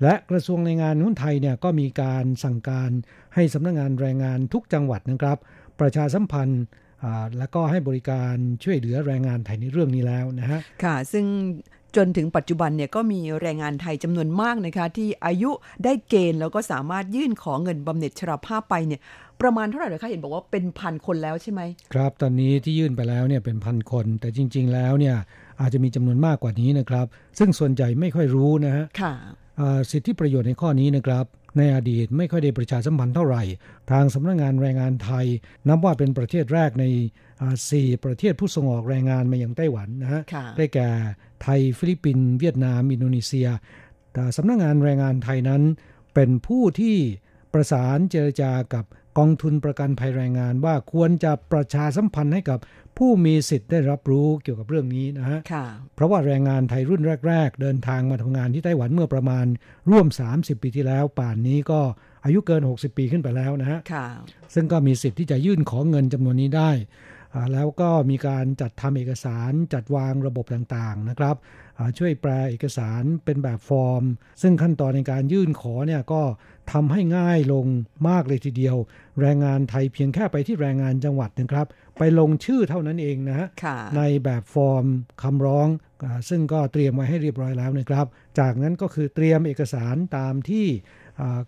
และกระทรวงแรงงานของไทยเนี่ยก็มีการสั่งการให้สำนักงงานแรงงานทุกจังหวัดนะครับ ประชาสัมพันธ์ และก็ให้บริการช่วยเหลือแรงงานไทยในเรื่องนี้แล้วนะฮะค่ะ ซึ่งจนถึงปัจจุบันเนี่ยก็มีแรงงานไทยจำนวนมากนะคะ ที่อายุได้เกณฑ์แล้วก็สามารถยื่นขอเงินบำเหน็จชราภาพไปเนี่ยประมาณเท่าไหร่เลยคะเห็นบอกว่าเป็นพันคนแล้วใช่ไหมครับตอนนี้ที่ยื่นไปแล้วเนี่ยเป็นพันคน แต่จริง ๆ แล้วเนี่ยอาจจะมีจำนวนมากกว่านี้นะครับ ซึ่งส่วนใหญ่ไม่ค่อยรู้นะฮะสิทธิประโยชน์ในข้อนี้นะครับ ในอดีตไม่ค่อยได้ประชาสัมพันธ์เท่าไหร่ ทางสำนักงงานแรงงานไทย นับว่าเป็นประเทศแรกในสี่ประเทศผู้ส่งออกแรงงานมาอย่างไต้หวันนะฮะได้แก่ไทยฟิลิปปินส์เวียดนาม อินโดนีเซียแต่สำนักงานแรงงานไทยนั้น เป็นผู้ที่ประสานเจรจากับ กองทุนประกันภัยแรงงานว่าควรจะประชาสัมพันธ์ให้กับผู้มีสิทธิ์ได้รับรู้เกี่ยวกับเรื่องนี้นะฮะเพราะว่าแรงงานไทยรุ่นแรก ๆ เดินทางมาทำงานที่ไต้หวันเมื่อประมาณร่วม 30 ปีที่แล้ว ป่านนี้ก็อายุเกิน 60 ปีขึ้นไปแล้วนะฮะซึ่งก็มีสิทธิ์ที่จะยื่นขอเงินจำนวนนี้ได้ แล้วก็มีการจัดทำเอกสารจัดวางระบบต่างๆนะครับ ช่วยแปลเอกสารเป็นแบบฟอร์ม ซึ่งขั้นตอนในการยื่นขอเนี่ยก็ทำให้ง่ายลงมากเลยทีเดียว แรงงานไทยเพียงแค่ไปที่แรงงานจังหวัดนะครับ ไปลงชื่อเท่านั้นเองนะฮะในแบบฟอร์มคำร้อง ซึ่งก็เตรียมไว้ให้เรียบร้อยแล้วนะครับ จากนั้นก็คือเตรียมเอกสารตามที่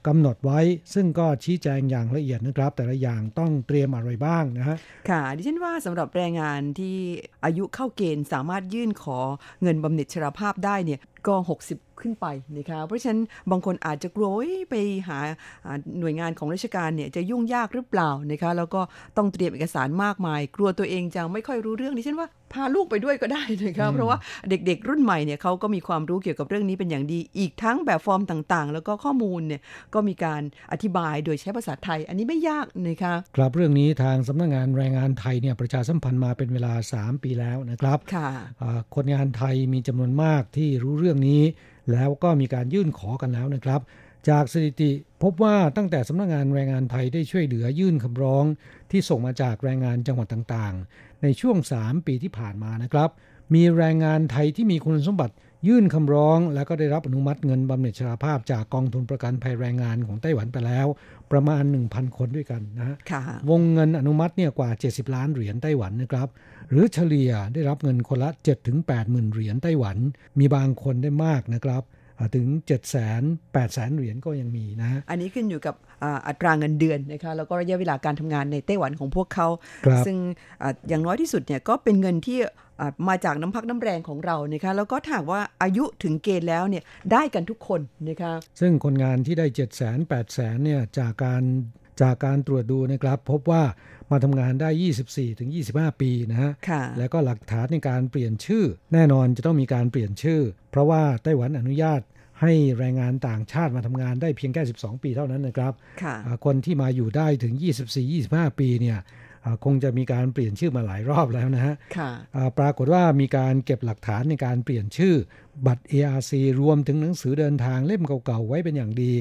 กำหนดไว้ ซึ่งก็ชี้แจงอย่างละเอียดนะครับ แต่ละอย่างต้องเตรียมอะไรบ้างนะฮะค่ะดิฉันว่าสำหรับแรงงานที่อายุเข้าเกณฑ์สามารถยื่นขอเงินบำเหน็จชราภาพได้เนี่ย ก็ 60 ขึ้นไปนะคะเพราะฉะนั้นบางคนอาจจะกลัวไปหาหน่วยงานของราชการเนี่ยจะยุ่งยากหรือเปล่านะคะแล้วก็ต้องเตรียมเอกสารมากมาย กลัวตัวเองจะไม่ค่อยรู้เรื่องดิฉันว่าพาลูกไปด้วยก็ได้นะคะเพราะว่าเด็กๆรุ่นใหม่เนี่ยเขาก็มีความรู้เกี่ยวกับเรื่องนี้เป็นอย่างดี อีกทั้งแบบฟอร์มต่างๆ แล้วก็ข้อมูลเนี่ยก็มีการอธิบายโดยใช้ภาษาไทย อันนี้ไม่ยากนะคะครับเรื่องนี้ทางสำนักงงานแรงงานไทยเนี่ยประชาสัมพันธ์มาเป็นเวลา 3 ปีแล้วนะครับค่ะคนงานไทยมีจำนวนมากที่รู้เรื่องนี้ แล้วก็มีการยื่นขอกันแล้วนะครับ จากสถิติพบว่าตั้งแต่สำนักงงานแรงงานไทยได้ช่วยเหลือยื่นคำร้อง ที่ส่งมาจากแรงงานจังหวัดต่างๆ ในช่วง 3 ปีที่ผ่านมานะครับ มีแรงงานไทยที่มีคุณสมบัติ ยื่นคำร้องแล้วก็ได้รับอนุมัติเงินบำเหน็จชราภาพจากกองทุนประกันภัยแรงงานของไต้หวันไปแล้ว ประมาณ 1,000 คนด้วยกันนะฮะวงเงินอนุมัติเนี่ยกว่า 70 ล้านเหรียญไต้หวันนะครับ หรือเฉลี่ยได้รับเงินคนละ 7-8หมื่นเหรียญไต้หวัน มีบางคนได้มากนะครับ ถึง 7 0 0 0 0 8 0 0 0 0เหรียญก็ยังมีนะอันนี้ขึ้นอยู่กับอัตราเงินเดือนนะคะแล้วก็ระยะเวลาการทำงานในไต้หวันของพวกเขา ซึ่งอย่างน้อยที่สุดเนี่ยก็เป็นเงินที่มาจากน้ำพักน้ำแรงของเรานะคะแล้วก็ถามว่าอายุถึงเกณฑ์แล้วเนี่ยได้กันทุกคนนะคะซึ่งคนงานที่ได้ 7 0 0 0 0 0 8 0 0 0 0เนี่ยจากการจากการตรวจดูนะครับ พบว่า มาทำงานได้ 24-25 ปีนะฮะ แล้วก็หลักฐานในการเปลี่ยนชื่อ แน่นอนจะต้องมีการเปลี่ยนชื่อ เพราะว่าไต้หวันอนุญาตให้แรงงานต่างชาติมาทำงานได้เพียงแค่ 12 ปีเท่านั้นนะครับคนที่มาอยู่ได้ถึง 24-25 ปีเนี่ยคงจะมีการเปลี่ยนชื่อมาหลายรอบแล้วนะฮะปรากฏว่ามีการเก็บหลักฐานในการเปลี่ยนชื่อ บัตร ARC รวมถึงหนังสือเดินทางเล่มเก่าๆไว้เป็นอย่างดี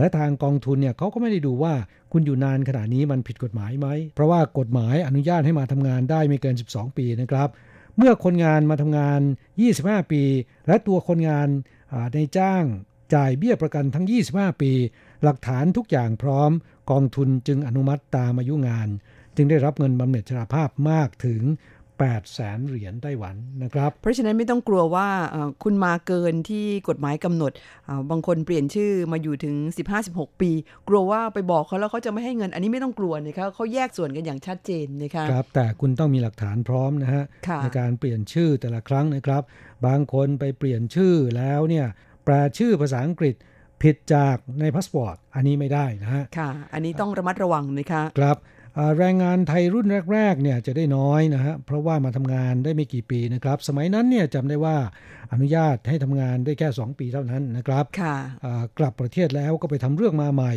และทางกองทุนเนี่ยเขาก็ไม่ได้ดูว่าคุณอยู่นานขนาดนี้มันผิดกฎหมายไหม เพราะว่ากฎหมายอนุญาตให้มาทำงานได้ไม่เกิน 12 ปีนะครับ เมื่อคนงานมาทำงาน 25 ปี และตัวคนงานในจ้างจ่ายเบี้ยประกันทั้ง 25 ปี หลักฐานทุกอย่างพร้อม กองทุนจึงอนุมัติตามอายุงาน จึงได้รับเงินบำเหน็จชราภาพมากถึง 8แสนเหรียญไต้หวันนะครับ เพราะฉะนั้นไม่ต้องกลัวว่าคุณมาเกินที่กฎหมายกำหนด บางคนเปลี่ยนชื่อมาอยู่ถึง 15-16 ปี กลัวว่าไปบอกเขาแล้วเขาจะไม่ให้เงิน อันนี้ไม่ต้องกลัวนะคะเขาแยกส่วนกันอย่างชัดเจนนะคะครับ แต่คุณต้องมีหลักฐานพร้อมนะฮะในการเปลี่ยนชื่อแต่ละครั้งนะครับ บางคนไปเปลี่ยนชื่อแล้วเนี่ยแปลชื่อภาษาอังกฤษผิดจากในพาสปอร์ตอันนี้ไม่ได้นะฮะค่ะ อันนี้ต้องระมัดระวังนะคะครับ แรงงานไทยรุ่นแรกๆเนี่ยจะได้น้อยนะฮะเพราะว่ามาทำงานได้ไม่กี่ปีนะครับ สมัยนั้นเนี่ยจำได้ว่าอนุญาตให้ทำงานได้แค่ 2 ปีเท่านั้นนะครับค่ะกลับประเทศแล้วก็ไปทำเรื่องมาใหม่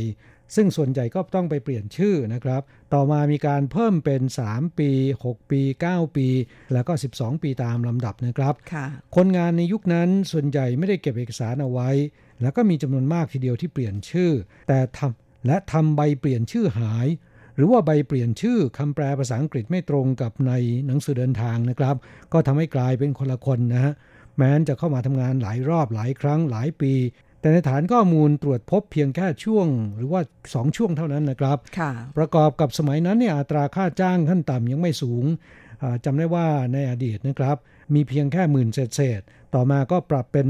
ซึ่งส่วนใหญ่ก็ต้องไปเปลี่ยนชื่อนะครับ ต่อมามีการเพิ่มเป็น 3 ปี 6 ปี 9 ปี แล้วก็ 12 ปีตามลำดับนะครับคนงานในยุคนั้นส่วนใหญ่ไม่ได้เก็บเอกสารเอาไว้ แล้วก็มีจำนวนมากทีเดียวที่เปลี่ยนชื่อ แต่ทำและทำใบเปลี่ยนชื่อหาย หรือว่าใบเปลี่ยนชื่อคำแปลภาษาอังกฤษไม่ตรงกับในหนังสือเดินทางนะครับ ก็ทำให้กลายเป็นคนละคนนะฮะแม้นจะเข้ามาทำงานหลายรอบหลายครั้งหลายปี แต่ในฐานข้อมูลตรวจพบเพียงแค่ช่วง หรือว่า 2 ช่วงเท่านั้นนะครับ ประกอบกับสมัยนั้นเนี่ยอัตราค่าจ้างขั้นต่ำยังไม่สูงจำได้ว่าในอดีตนะครับ มีเพียงแค่หมื่นเศษ ต่อมาก็ปรับเป็น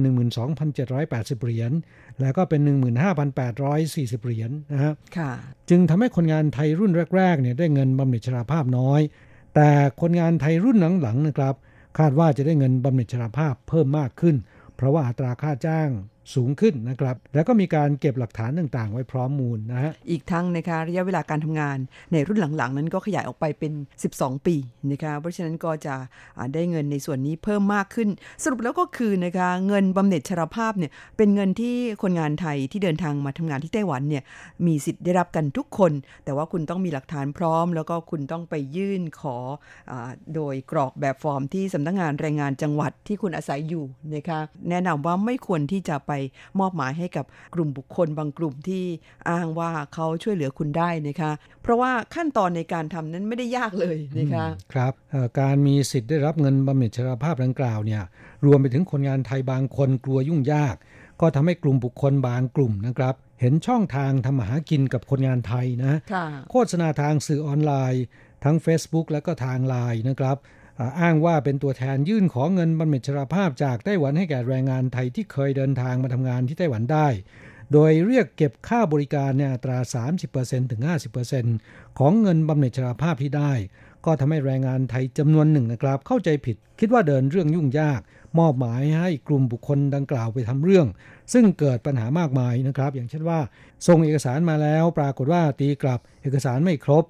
12,780 เหรียญ แล้วก็เป็น 15,840 เหรียญนะฮะจึงทำให้คนงานไทยรุ่นแรกๆเนี่ยได้เงินบำเหน็จชราภาพน้อย แต่คนงานไทยรุ่นหลังๆนะครับ คาดว่าจะได้เงินบำเหน็จชราภาพเพิ่มมากขึ้น เพราะว่าอัตราค่าจ้าง สูงขึ้นนะครับ แล้วก็มีการเก็บหลักฐานต่างๆ ไว้พร้อมมูลนะฮะ อีกทั้งนะคะระยะเวลาการทำงาน ในรุ่นหลังๆ นั้นก็ขยายออกไปเป็น 12 ปีนะคะเพราะฉะนั้นก็จะได้เงินในส่วนนี้เพิ่มมากขึ้น สรุปแล้วก็คือนะคะเงินบำเหน็จชราภาพเนี่ยเป็นเงินที่คนงานไทยที่เดินทางมาทำงานที่ไต้หวันเนี่ยมีสิทธิ์ได้รับกันทุกคน แต่ว่าคุณต้องมีหลักฐานพร้อม แล้วก็คุณต้องไปยื่นขออโดยกรอกแบบฟอร์มที่สำนักงงานแรงงานจังหวัดที่คุณอาศัยอยู่นะคะแนะนำว่าไม่ควรที่จะไปมอบหมายให้กับกลุ่มบุคคลบางกลุ่มที่อ้างว่าเขาช่วยเหลือคุณได้นะคะ เพราะว่าขั้นตอนในการทำนั้นไม่ได้ยากเลยนะคะครับการมีสิทธิ์ได้รับเงินบำเหน็จชราภาพดังกล่าวเนี่ยรวมไปถึงคนงานไทยบางคนกลัวยุ่งยาก ก็ทำให้กลุ่มบุคคลบางกลุ่มนะครับเห็นช่องทางทำมาหากินกับคนงานไทยนะ โฆษณาทางสื่อออนไลน์ ทั้ง Facebook และก็ทางไลน์นะครับ อ้างว่าเป็นตัวแทนยื่นขอเงินบำเหน็จชราภาพจากไต้หวันให้แก่แรงงานไทยที่เคยเดินทางมาทำงานที่ไต้หวันได้ โดยเรียกเก็บค่าบริการในอัตรา 30%ถึง 50%ของเงินบำเหน็จชราภาพที่ได้ ก็ทำให้แรงงานไทยจำนวนหนึ่งนะครับ เข้าใจผิด คิดว่าเดินเรื่องยุ่งยาก มอบหมายให้กลุ่มบุคคลดังกล่าวไปทำเรื่อง ซึ่งเกิดปัญหามากมายนะครับ อย่างเช่นว่า ส่งเอกสารมาแล้ว ปรากฏว่าตีกลับ เอกสารไม่ครบ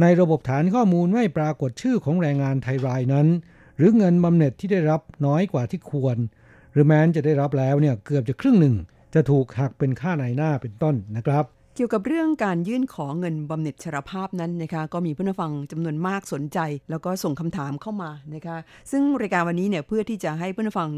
ในระบบฐานข้อมูลไม่ปรากฏชื่อของแรงงานไทยรายนั้น หรือเงินบำเหน็จที่ได้รับน้อยกว่าที่ควร หรือแม้นจะได้รับแล้วเนี่ยเกือบจะครึ่งหนึ่ง จะถูกหักเป็นค่าในหน้าเป็นต้นนะครับ เกี่ยวกับเรื่องการยื่นขอเงินบำเหน็จชราภาพนั้นนะคะก็มีผู้นฟังจำนวนมากสนใจ แล้วก็ส่งคำถามเข้ามานะคะซึ่งรายการวันนี้เนี่ยเพื่อที่จะให้ผู้นฟัง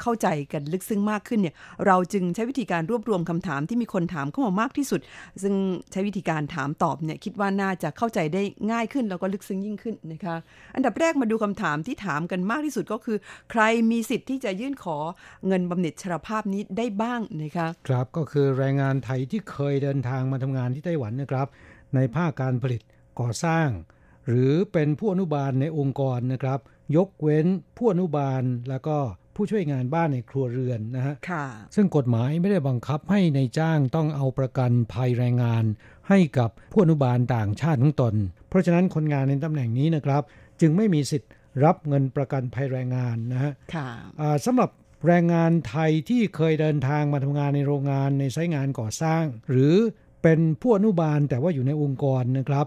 เข้าใจกันลึกซึ้งมากขึ้นเนี่ยเราจึงใช้วิธีการรวบรวมคำถามที่มีคนถามเข้ามามากที่สุด ซึ่งใช้วิธีการถามตอบเนี่ยคิดว่าน่าจะเข้าใจได้ง่ายขึ้น แล้วก็ลึกซึ้งยิ่งขึ้นนะคะอันดับแรกมาดูคำถามที่ถามกันมากที่สุดก็คือ ใครมีสิทธิ์ที่จะยื่นขอเงินบำเหน็จชราภาพนี้ได้บ้างนะคะครับก็คือแรงงานไทยที่เคยเดินทางมาทำงานที่ไต้หวันนะครับ ในภาคการผลิตก่อสร้าง หรือเป็นผู้อนุบาลในองค์กรนะครับ ยกเว้นผู้อนุบาลแล้วก็ผู้ช่วยงานบ้านในครัวเรือนนะฮะซึ่งกฎหมายไม่ได้บังคับให้ในจ้างต้องเอาประกันภัยแรงงาน ให้กับผู้อนุบาลต่างชาติทั้งตน เพราะฉะนั้นคนงานในตำแหน่งนี้นะครับ จึงไม่มีสิทธิ์รับเงินประกันภัยแรงงานนะฮะสำหรับแรงงานไทยที่เคยเดินทางมาทำงานในโรงงานในไซต์งานก่อสร้าง หรือ เป็นผู้อนุบาลแต่ว่าอยู่ในองค์กรนะครับ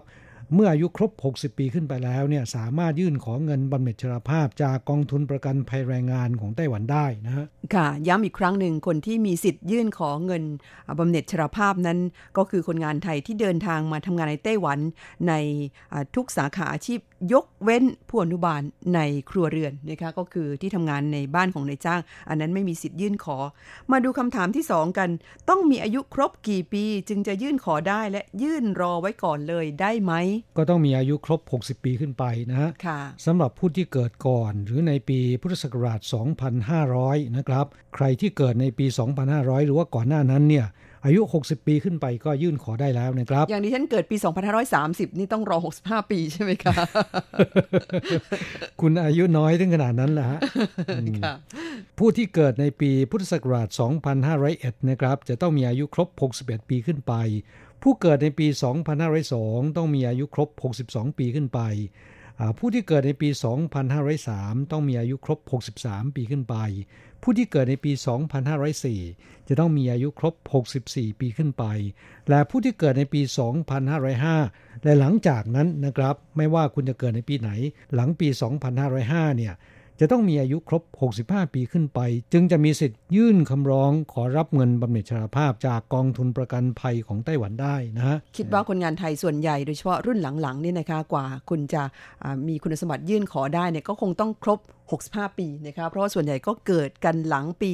เมื่ออายุครบ 60 ปีขึ้นไปแล้วเนี่ยสามารถยื่นขอเงินบำเหน็จชราภาพจากกองทุนประกันภัยแรงงานของไต้หวันได้นะฮะค่ะ ย้ำอีกครั้งหนึ่งคนที่มีสิทธิ์ยื่นขอเงินบำเหน็จชราภาพนั้น ก็คือคนงานไทยที่เดินทางมาทำงานในไต้หวันในทุกสาขาอาชีพยกเว้นผู้อนุบาลในครัวเรือนนะคะก็คือที่ทำงานในบ้านของนายจ้าง อันนั้นไม่มีสิทธิ์ยื่นขอ มาดูคำถามที่ 2 กัน ต้องมีอายุครบกี่ปี จึงจะยื่นขอได้และยื่นรอไว้ก่อนเลยได้ไหมก็ต้องมีอายุครบ 60 ปีขึ้นไปนะฮะสำหรับผู้ที่เกิดก่อนหรือในปีพุทธศักราช 2500 นะครับ ใครที่เกิดในปี 2500 หรือว่าก่อนหน้านั้นเนี่ยอายุ 60 ปีขึ้นไปก็ยื่นขอได้แล้วนะครับ อย่างที่ฉันเกิดปี 2530 นี่ต้องรอ 65 ปีใช่ไหมคะ คุณอายุน้อยถึงขนาดนั้นแหละฮะผู้ที่เกิดในปีพุทธศักราช 2501 นะครับ จะต้องมีอายุครบ 61 ปีขึ้นไป ผู้เกิดในปี 2502 ต้องมีอายุครบ 62 ปีขึ้นไป ผู้ที่เกิดในปี 2503 ต้องมีอายุครบ 63 ปีขึ้นไป ผู้ที่เกิดในปี 2504 จะต้องมีอายุครบ 64 ปีขึ้นไป และผู้ที่เกิดในปี 2505 และหลังจากนั้นนะครับ ไม่ว่าคุณจะเกิดในปีไหน หลังปี 2505 เนี่ย จะต้องมีอายุครบ 65 ปีขึ้นไป จึงจะมีสิทธิ์ยื่นคำร้องขอรับเงินบำเหน็จชราภาพจากกองทุนประกันภัยของไต้หวันได้นะฮะคิดว่าคนงานไทยส่วนใหญ่โดยเฉพาะรุ่นหลังๆนี่นะคะกว่าคุณจะมีคุณสมบัติยื่นขอได้เนี่ยก็คงต้องครบ65 ปีนะครับเพราะว่าส่วนใหญ่ก็เกิดกันหลังปี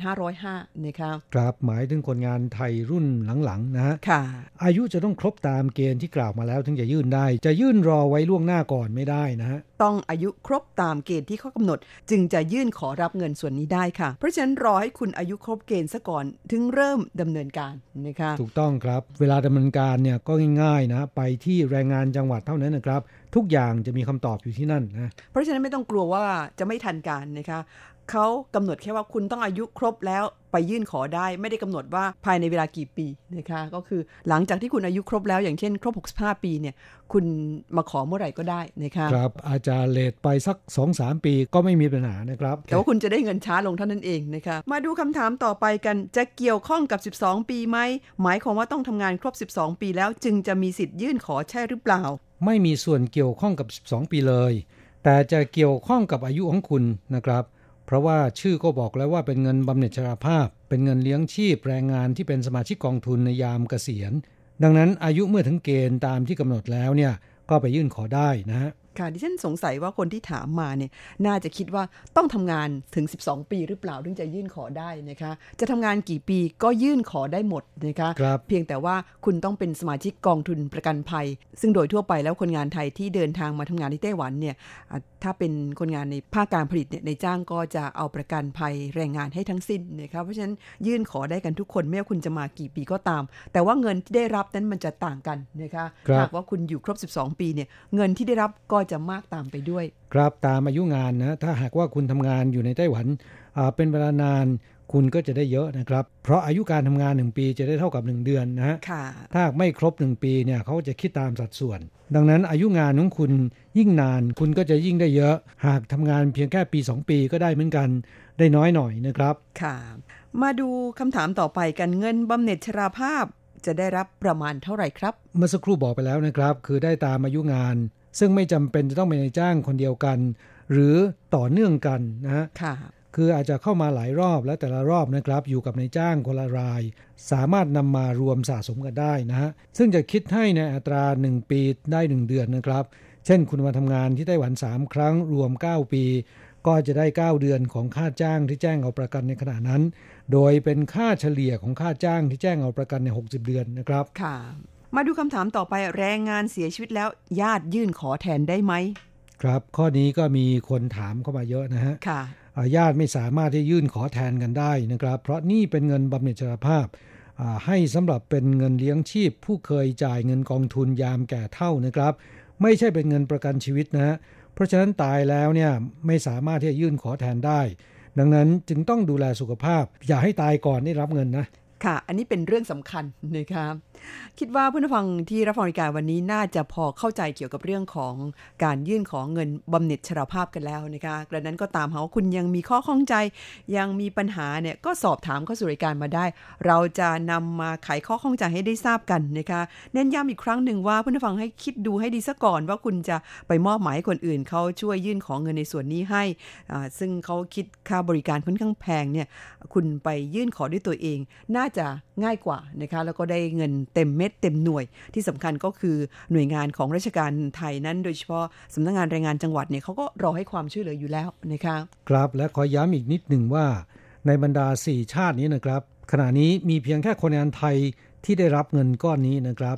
2505นะครับครับหมายถึงคนงานไทยรุ่นหลังๆนะฮะค่ะ อายุจะต้องครบตามเกณฑ์ที่กล่าวมาแล้วถึงจะยื่นได้ จะยื่นรอไว้ล่วงหน้าก่อนไม่ได้นะฮะต้องอายุครบตามเกณฑ์ที่เขากำหนด จึงจะยื่นขอรับเงินส่วนนี้ได้ค่ะ เพราะฉะนั้นรอให้คุณอายุครบเกณฑ์ซะก่อนถึงเริ่มดำเนินการนะคะถูกต้องครับ เวลาดำเนินการเนี่ยก็ง่ายๆนะไปที่แรงงานจังหวัดเท่านั้นนะครับ ทุกอย่างจะมีคำตอบอยู่ที่นั่นนะเพราะฉะนั้นไม่ต้องกลัวว่าจะไม่ทันการนะคะเขากำหนดแค่ว่าคุณต้องอายุครบแล้ว ไปยื่นขอได้ไม่ได้กำหนดว่าภายในเวลากี่ปีนะคะก็คือหลังจากที่คุณอายุครบแล้วอย่างเช่น ครบ 65 ปีเนี่ยคุณมาขอเมื่อไหร่ก็ได้นะคะครับอาจจะเลทไปสัก 2-3 ปีก็ไม่มีปัญหานะครับ แต่ว่าคุณจะได้เงินช้าลงเท่านั้นเองนะคะมาดูคำถามต่อไปกันจะเกี่ยวข้องกับ 12 ปีไหมหมายความว่าต้องทำงานครบ 12 ปีแล้วจึงจะมีสิทธิ์ยื่นขอใช่หรือเปล่า ไม่มีส่วนเกี่ยวข้องกับ 12 ปีเลย แต่จะเกี่ยวข้องกับอายุของคุณนะครับ เพราะว่าชื่อก็บอกแล้วว่าเป็นเงินบำเหน็จชราภาพ เป็นเงินเลี้ยงชีพแรงงานที่เป็นสมาชิกกองทุนในยามเกษียณ ดังนั้นอายุเมื่อถึงเกณฑ์ตามที่กำหนดแล้วเนี่ยก็ไปยื่นขอได้นะฮะค่ะดิฉันสงสัยว่าคนที่ถามมาเนี่ยน่าจะคิดว่าต้องทำงานถึง 12 ปีหรือเปล่าถึงจะยื่นขอได้นะคะ จะทำงานกี่ปีก็ยื่นขอได้หมดนะคะคเพียงแต่ว่าคุณต้องเป็นสมาชิกกองทุนประกันภัย ซึ่งโดยทั่วไปแล้วคนงานไทยที่เดินทางมาทำงานที่ไต้หวันเนี่ยถ้าเป็นคนงานในภาคการผลิตเนี่ยในจ้างก็จะเอาประกันภัยแรงงานให้ทั้งสิ้นนะคะเพราะฉะนั้นยื่นขอได้กันทุกคนไม่ว่าคุณจะมากี่ปีก็ตาม แต่ว่าเงินที่ได้รับนั้นมันจะต่างกันนะคะหากว่าคุณอยู่ครบ 12 ปีเนี่ยเงินที่ได้รับก็จะมากตามไปด้วย ครับตามอายุงานนะถ้าหากว่าคุณทำงานอยู่ในไต้หวันเป็นเวลานาน คุณก็จะได้เยอะนะครับ เพราะอายุการทำงาน 1 ปีจะได้เท่ากับ 1 เดือนนะฮะค่ะถ้าไม่ครบ 1 ปีเนี่ยเขาจะคิดตามสัดส่วน ดังนั้นอายุงานของคุณยิ่งนานคุณก็จะยิ่งได้เยอะ หากทำงานเพียงแค่ปี 2 ปีก็ได้เหมือนกัน ได้น้อยหน่อยนะครับ ค่ะ มาดูคำถามต่อไปกันเงินบำเหน็จชราภาพจะได้รับประมาณเท่าไหร่ครับ เมื่อสักครู่บอกไปแล้วนะครับ คือได้ตามอายุงาน ซึ่งไม่จำเป็นจะต้องเป็นนายจ้างคนเดียวกัน หรือต่อเนื่องกันนะฮะ ค่ะคืออาจจะเข้ามาหลายรอบและแต่ละรอบนะครับ อยู่กับนายจ้างคนละราย สามารถนำมารวมสะสมกันได้นะฮะซึ่งจะคิดให้ในอัตรา 1 ปีได้ 1 เดือนนะครับ เช่นคุณมาทำงานที่ไต้หวัน 3 ครั้งรวม 9 ปี ก็จะได้ 9 เดือนของค่าจ้างที่แจ้งเอาประกันในขณะนั้น โดยเป็นค่าเฉลี่ยของค่าจ้างที่แจ้งเอาประกันใน 60 เดือนนะครับค่ะ มาดูคำถามต่อไปแรงงานเสียชีวิตแล้ว ญาติยื่นขอแทนได้ไหมครับ ข้อนี้ก็มีคนถามเข้ามาเยอะนะฮะค่ะอ่า ญาติไม่สามารถที่ยื่นขอแทนกันได้นะครับ เพราะนี่เป็นเงินบำเหน็จชราภาพให้สำหรับเป็นเงินเลี้ยงชีพ ผู้เคยจ่ายเงินกองทุนยามแก่เท่านะครับ ไม่ใช่เป็นเงินประกันชีวิตนะเพราะฉะนั้นตายแล้วเนี่ยไม่สามารถที่จะยื่นขอแทนได้ ดังนั้นจึงต้องดูแลสุขภาพ อย่าให้ตายก่อนได้รับเงินนะ ค่ะ อันนี้เป็นเรื่องสำคัญนะคะ คิดว่าผู้ฟังที่รับฟังรายการวันนี้น่าจะพอเข้าใจเกี่ยวกับเรื่องของการยื่นของเงินบำเหน็จชราภาพกันแล้วนะคะกระนั้นก็ตามหาว่าคุณยังมีข้อข้องใจ ยังมีปัญหาเนี่ยก็สอบถามเข้าสู่รายการมาได้ เราจะนำมาไขข้อข้องใจให้ได้ทราบกันนะคะเน้นย้ำอีกครั้งหนึ่งว่าผู้ฟังให้คิดดูให้ดีซะก่อนว่าคุณจะไปมอบหมายคนอื่นเขาช่วยยื่นของเงินในส่วนนี้ให้ ซึ่งเขาคิดค่าบริการค่อนข้างแพงเนี่ยคุณไปยื่นขอด้วยตัวเอง น่าจะง่ายกว่านะคะแล้วก็ได้เงินเต็มเม็ดเต็มหน่วย ที่สำคัญก็คือหน่วยงานของราชการไทยนั้น โดยเฉพาะสำนักงานแรงงานจังหวัดเนี่ยเขาก็รอให้ความช่วยเหลืออยู่แล้วนะคะครับและขอย้ำอีกนิดหนึ่งว่า ในบรรดา 4 ชาตินี้นะครับ ขณะนี้มีเพียงแค่คนงานไทยที่ได้รับเงินก้อนนี้นะครับ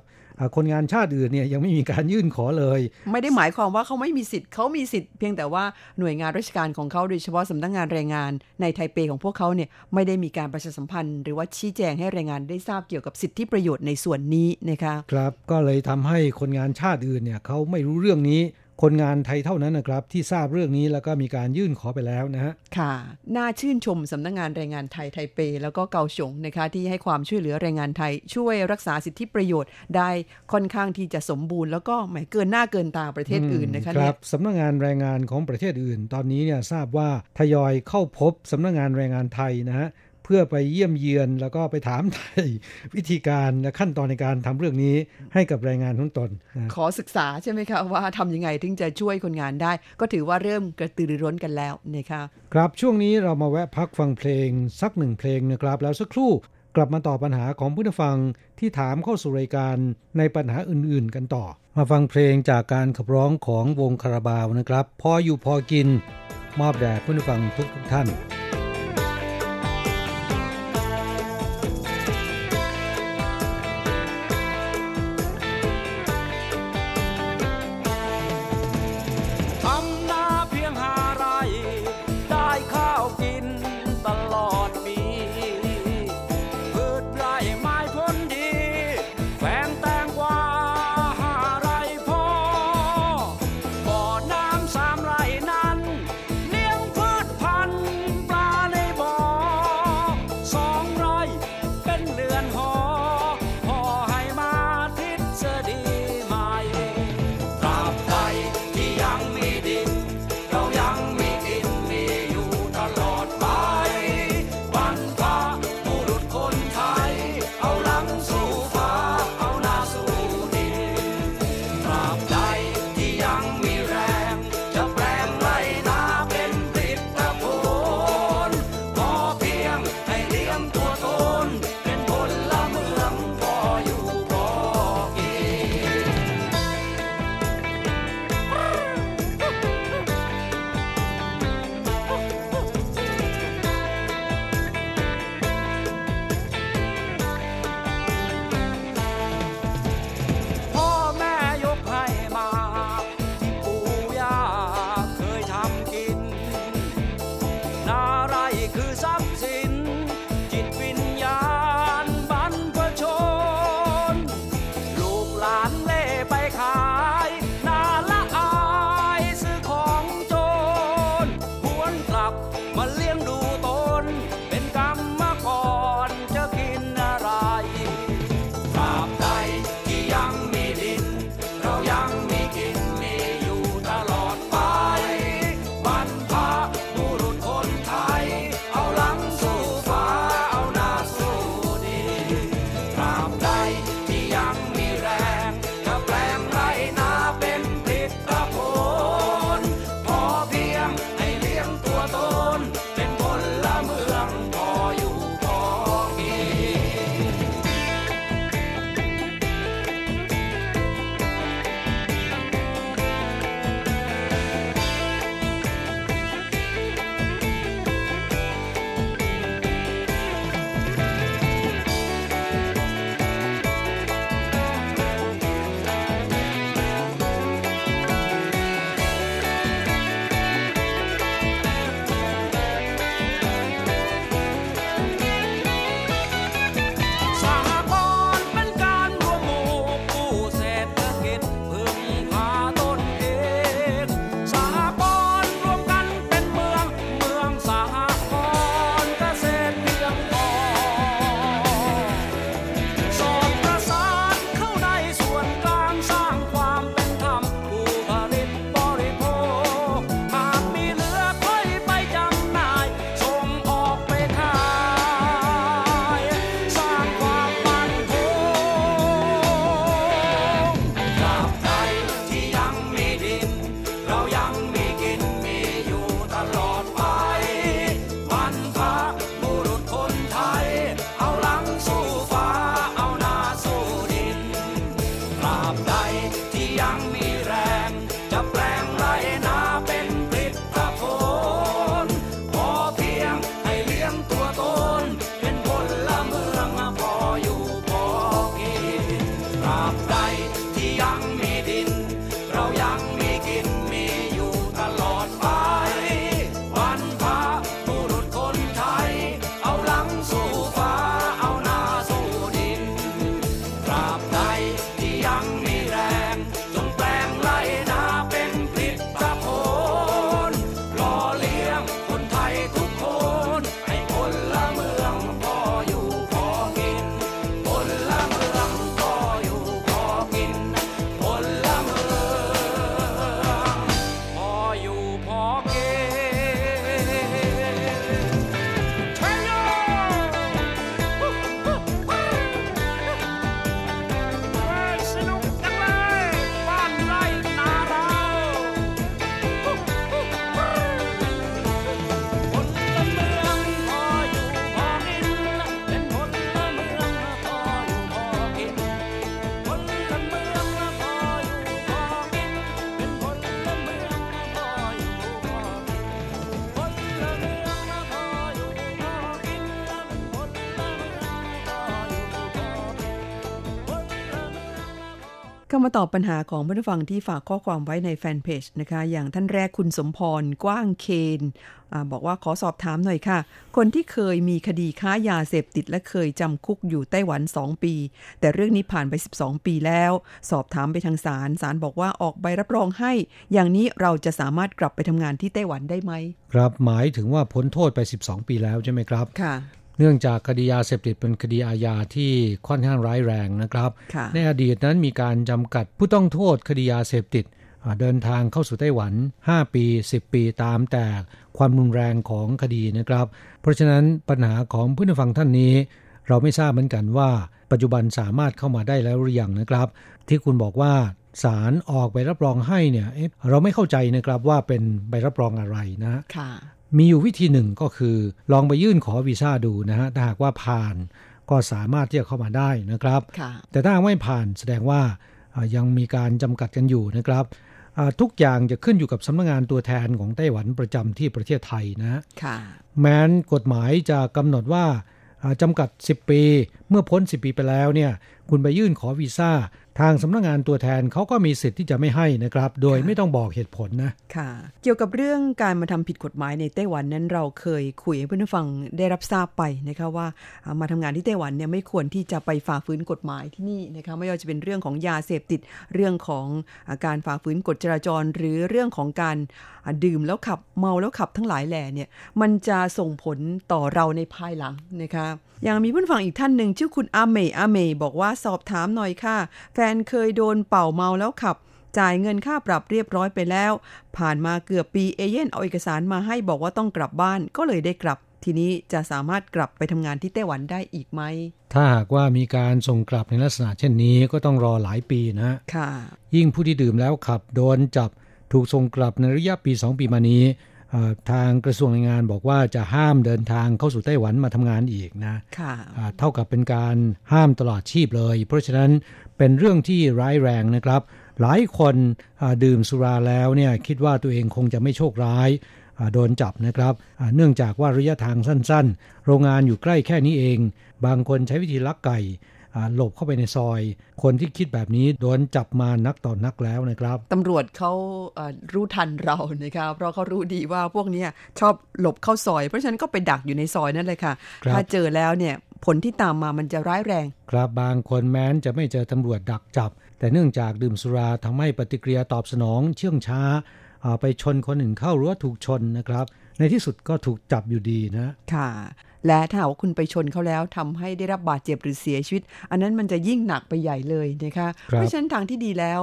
คนงานชาติอื่นเนี่ยยังไม่มีการยื่นขอเลย ไม่ได้หมายความว่าเขาไม่มีสิทธิ์เขามีสิทธิ์เพียงแต่ว่าหน่วยงานราชการของเขาโดยเฉพาะสำนักงานแรงงานในไทเปของพวกเขาเนี่ยไม่ได้มีการประชาสัมพันธ์ หรือว่าชี้แจงให้แรงงานได้ทราบเกี่ยวกับสิทธิประโยชน์ในส่วนนี้นะคะครับก็เลยทำให้คนงานชาติอื่นเนี่ยเขาไม่รู้เรื่องนี้ คนงานไทยเท่านั้นนะครับ ที่ทราบเรื่องนี้แล้วก็มีการยื่นขอไปแล้วนะฮะค่ะ น่าชื่นชมสำนักงงานแรงงานไทยไทเป แล้วก็เกาฉงนะคะที่ให้ความช่วยเหลือแรงงานไทย ช่วยรักษาสิทธิประโยชน์ได้ค่อนข้างที่จะสมบูรณ์แล้วก็หมายเกินหน้าเกินตาประเทศอื่นนะคะคเนี่รัยบสำนักงานแรงงานของประเทศอื่น ตอนนี้เนี่ยทราบว่าทยอยเข้าพบสำนักงานแรงงานไทยนะฮะเพื่อไปเยี่ยมเยือนแล้วก็ไปถามไทยวิธีการและขั้นตอนในการทำเรื่องนี้ให้กับแรงงานของตนนะขอศึกษาใช่ไหมคะว่าทำยังไงถึงจะช่วยคนงานได้ ก็ถือว่าเริ่มกระตือรือร้นกันแล้วนะคะครับช่วงนี้เรามาแวะพักฟังเพลงสักหนึ่งเพลงนะครับ แล้วสักครู่กลับมาตอบปัญหาของผู้ฟังที่ถามเข้าสู่รายการในปัญหาอื่น ๆ กันต่อ มาฟังเพลงจากการขับร้องของวงคาราบาวนะครับ พออยู่พอกิน มอบแด่ผู้ฟังทุกทุกๆท่าน เข้ามาตอบปัญหาของผู้ฟังที่ฝากข้อความไว้ในแฟนเพจนะคะ อย่างท่านแรกคุณสมพรกว้างเคนอบอกว่าขอสอบถามหน่อยค่ะ คนที่เคยมีคดีค้ายาเสพติดและเคยจำคุกอยู่ไต้หวัน 2 ปี แต่เรื่องนี้ผ่านไป 12 ปีแล้ว สอบถามไปทางศาลศาลบอกว่าออกใบรับรองให้ อย่างนี้เราจะสามารถกลับไปทำงานที่ไต้หวันได้ไหม ครับหมายถึงว่าพ้นโทษไป 12 ปีแล้วใช่ไหมครับค่ะ เนื่องจากคดียาเสพติดเป็นคดีอาญาที่ค่อนข้างร้ายแรงนะครับค่ะในอดีตนั้นมีการจำกัดผู้ต้องโทษคดียาเสพติดอ่าเดินทางเข้าสู่ไต้หวัน 5 ปี 10 ปีตามแต่ความรุนแรงของคดีนะครับ เพราะฉะนั้นปัญหาของผู้นฟังท่านนี้ เราไม่ทราบเหมือนกันว่า ปัจจุบันสามารถเข้ามาได้แล้วหรือยังนะครับ ที่คุณบอกว่าศาลออกใบรับรองให้เนี่ยเอ๊ะเราไม่เข้าใจนะครับว่าเป็นใบรับรองอะไรนะค่ะ มีอยู่วิธีหนึ่งก็คือ ลองไปยื่นขอวีซ่าดูนะฮะถ้าหากว่าผ่านก็สามารถที่จะเข้ามาได้นะครับค่ะแต่ถ้าหากไม่ผ่านแสดงว่าอ่ายังมีการจำกัดกันอยู่นะครับอ่าทุกอย่างจะขึ้นอยู่กับสำนักงานตัวแทนของไต้หวันประจำที่ประเทศไทยนะค่ะแม้นกฎหมายจะกำหนดว่าอ่าจำกัด 10 ปี เมื่อพ้น 10 ปีไปแล้วเนี่ย คุณไปยื่นขอวีซ่า ทางสำนักงานตัวแทนเขาก็มีสิทธิ์ที่จะไม่ให้นะครับ โดยไม่ต้องบอกเหตุผลนะค่ะ เกี่ยวกับเรื่องการมาทำผิดกฎหมายในไต้หวันนั้นเราเคยคุยให้เพื่อนผู้ฟังได้รับทราบไปนะคะว่าอ่ามาทำงานที่ไต้หวันเนี่ยไม่ควรที่จะไปฝ่าฝืนกฎหมายที่นี่นะคะไม่ว่าจะเป็นเรื่องของยาเสพติดเรื่องของอาการฝ่าฝืนกฎจราจร หรือเรื่องของการอ่าดื่มแล้วขับเมาแล้วขับทั้งหลายแหล่เนี่ยมันจะส่งผลต่อเราในภายหลังนะคะยังมีเพื่อนฟังอีกท่านหนึ่งชื่อคุณอาเมย์อาเมย์บอกว่าสอบถามหน่อยค่ะแฟนเคยโดนเป่าเมาแล้วขับ จ่ายเงินค่าปรับเรียบร้อยไปแล้ว ผ่านมาเกือบปีเอเย่นเอาเอกสารมาให้บอกว่าต้องกลับบ้านก็เลยได้กลับ ทีนี้จะสามารถกลับไปทำงานที่ไต้หวันได้อีกไหม ถ้าหากว่ามีการส่งกลับในลักษณะเช่นนี้ก็ต้องรอหลายปีนะค่ะ ยิ่งผู้ที่ดื่มแล้วขับโดนจับถูกส่งกลับในระยะปี 2 ปีมานี้เอ่อทางกระทรวงแรงงานบอกว่าจะห้ามเดินทางเข้าสู่ไต้หวันมาทำงานอีกนะค่ะอ่าเท่ากับเป็นการห้ามตลอดชีพเลย เพราะฉะนั้น เป็นเรื่องที่ร้ายแรงนะครับ หลายคนอ่าดื่มสุราแล้วเนี่ยคิดว่าตัวเองคงจะไม่โชคร้ายอ่าโดนจับนะครับอ่าเนื่องจากว่าระยะทางสั้นๆ โรงงานอยู่ใกล้แค่นี้เอง บางคนใช้วิธีลักไก่อ่าหลบเข้าไปในซอย คนที่คิดแบบนี้โดนจับมานักต่อนนักแล้วนะครับตำรวจเขาเอ่อรู้ทันเรานะคะเพราะเขารู้ดีว่าพวกเนี้ยชอบหลบเข้าซอย เพราะฉะนั้นก็ไปดักอยู่ในซอยนั่นเลยค่ะครับถ้าเจอแล้วเนี่ย ผลที่ตามมามันจะร้ายแรง ครับบางคนแม้นจะไม่เจอตำรวจดักจับ แต่เนื่องจากดื่มสุราทำให้ปฏิกิริยาตอบสนอง เชื่องช้าอ่าไปชนคนอื่นเข้าหรือว่าถูกชนนะครับ ในที่สุดก็ถูกจับอยู่ดีนะ ค่ะ และถ้าหากว่าคุณไปชนเขาแล้วทำให้ได้รับบาดเจ็บหรือเสียชีวิต อันนั้นมันจะยิ่งหนักไปใหญ่เลยนะคะครับเพราะฉะนั้นทางที่ดีแล้ว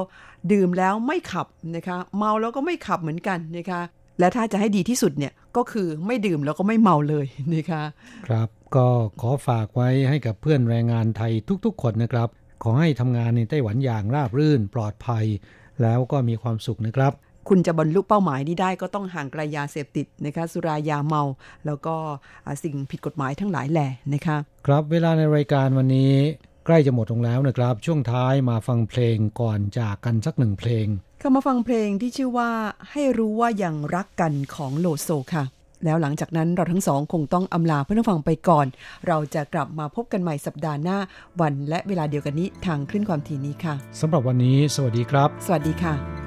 ดื่มแล้วไม่ขับนะคะ เมาแล้วก็ไม่ขับเหมือนกันนะคะ และถ้าจะให้ดีที่สุดเนี่ยก็คือไม่ดื่มแล้วก็ไม่เมาเลยนะคะครับก็ขอฝากไว้ให้กับเพื่อนแรงงานไทยทุกๆ คนนะครับ ขอให้ทำงานในไต้หวันอย่างราบรื่นปลอดภัย แล้วก็มีความสุขนะครับ คุณจะบรรลุเป้าหมายนี้ได้ก็ต้องห่างไกลยาเสพติดนะคะสุรายาเมา แล้วก็อ่าสิ่งผิดกฎหมายทั้งหลายแหล่นะคะ ครับเวลาในรายการวันนี้ ใกล้จะหมดลงแล้วนะครับ ช่วงท้ายมาฟังเพลงก่อนจากกันสักหนึ่งเพลงเข้ามาฟังเพลงที่ชื่อว่าให้รู้ว่ายังรักกันของโลโซค่ะ แล้วหลังจากนั้นเราทั้งสองคงต้องอำลาเพื่อนผู้ฟังไปก่อน เราจะกลับมาพบกันใหม่สัปดาห์หน้า วันและเวลาเดียวกันนี้ทางคลื่นความถี่นี้ค่ะสำหรับวันนี้ สวัสดีครับ สวัสดีค่ะ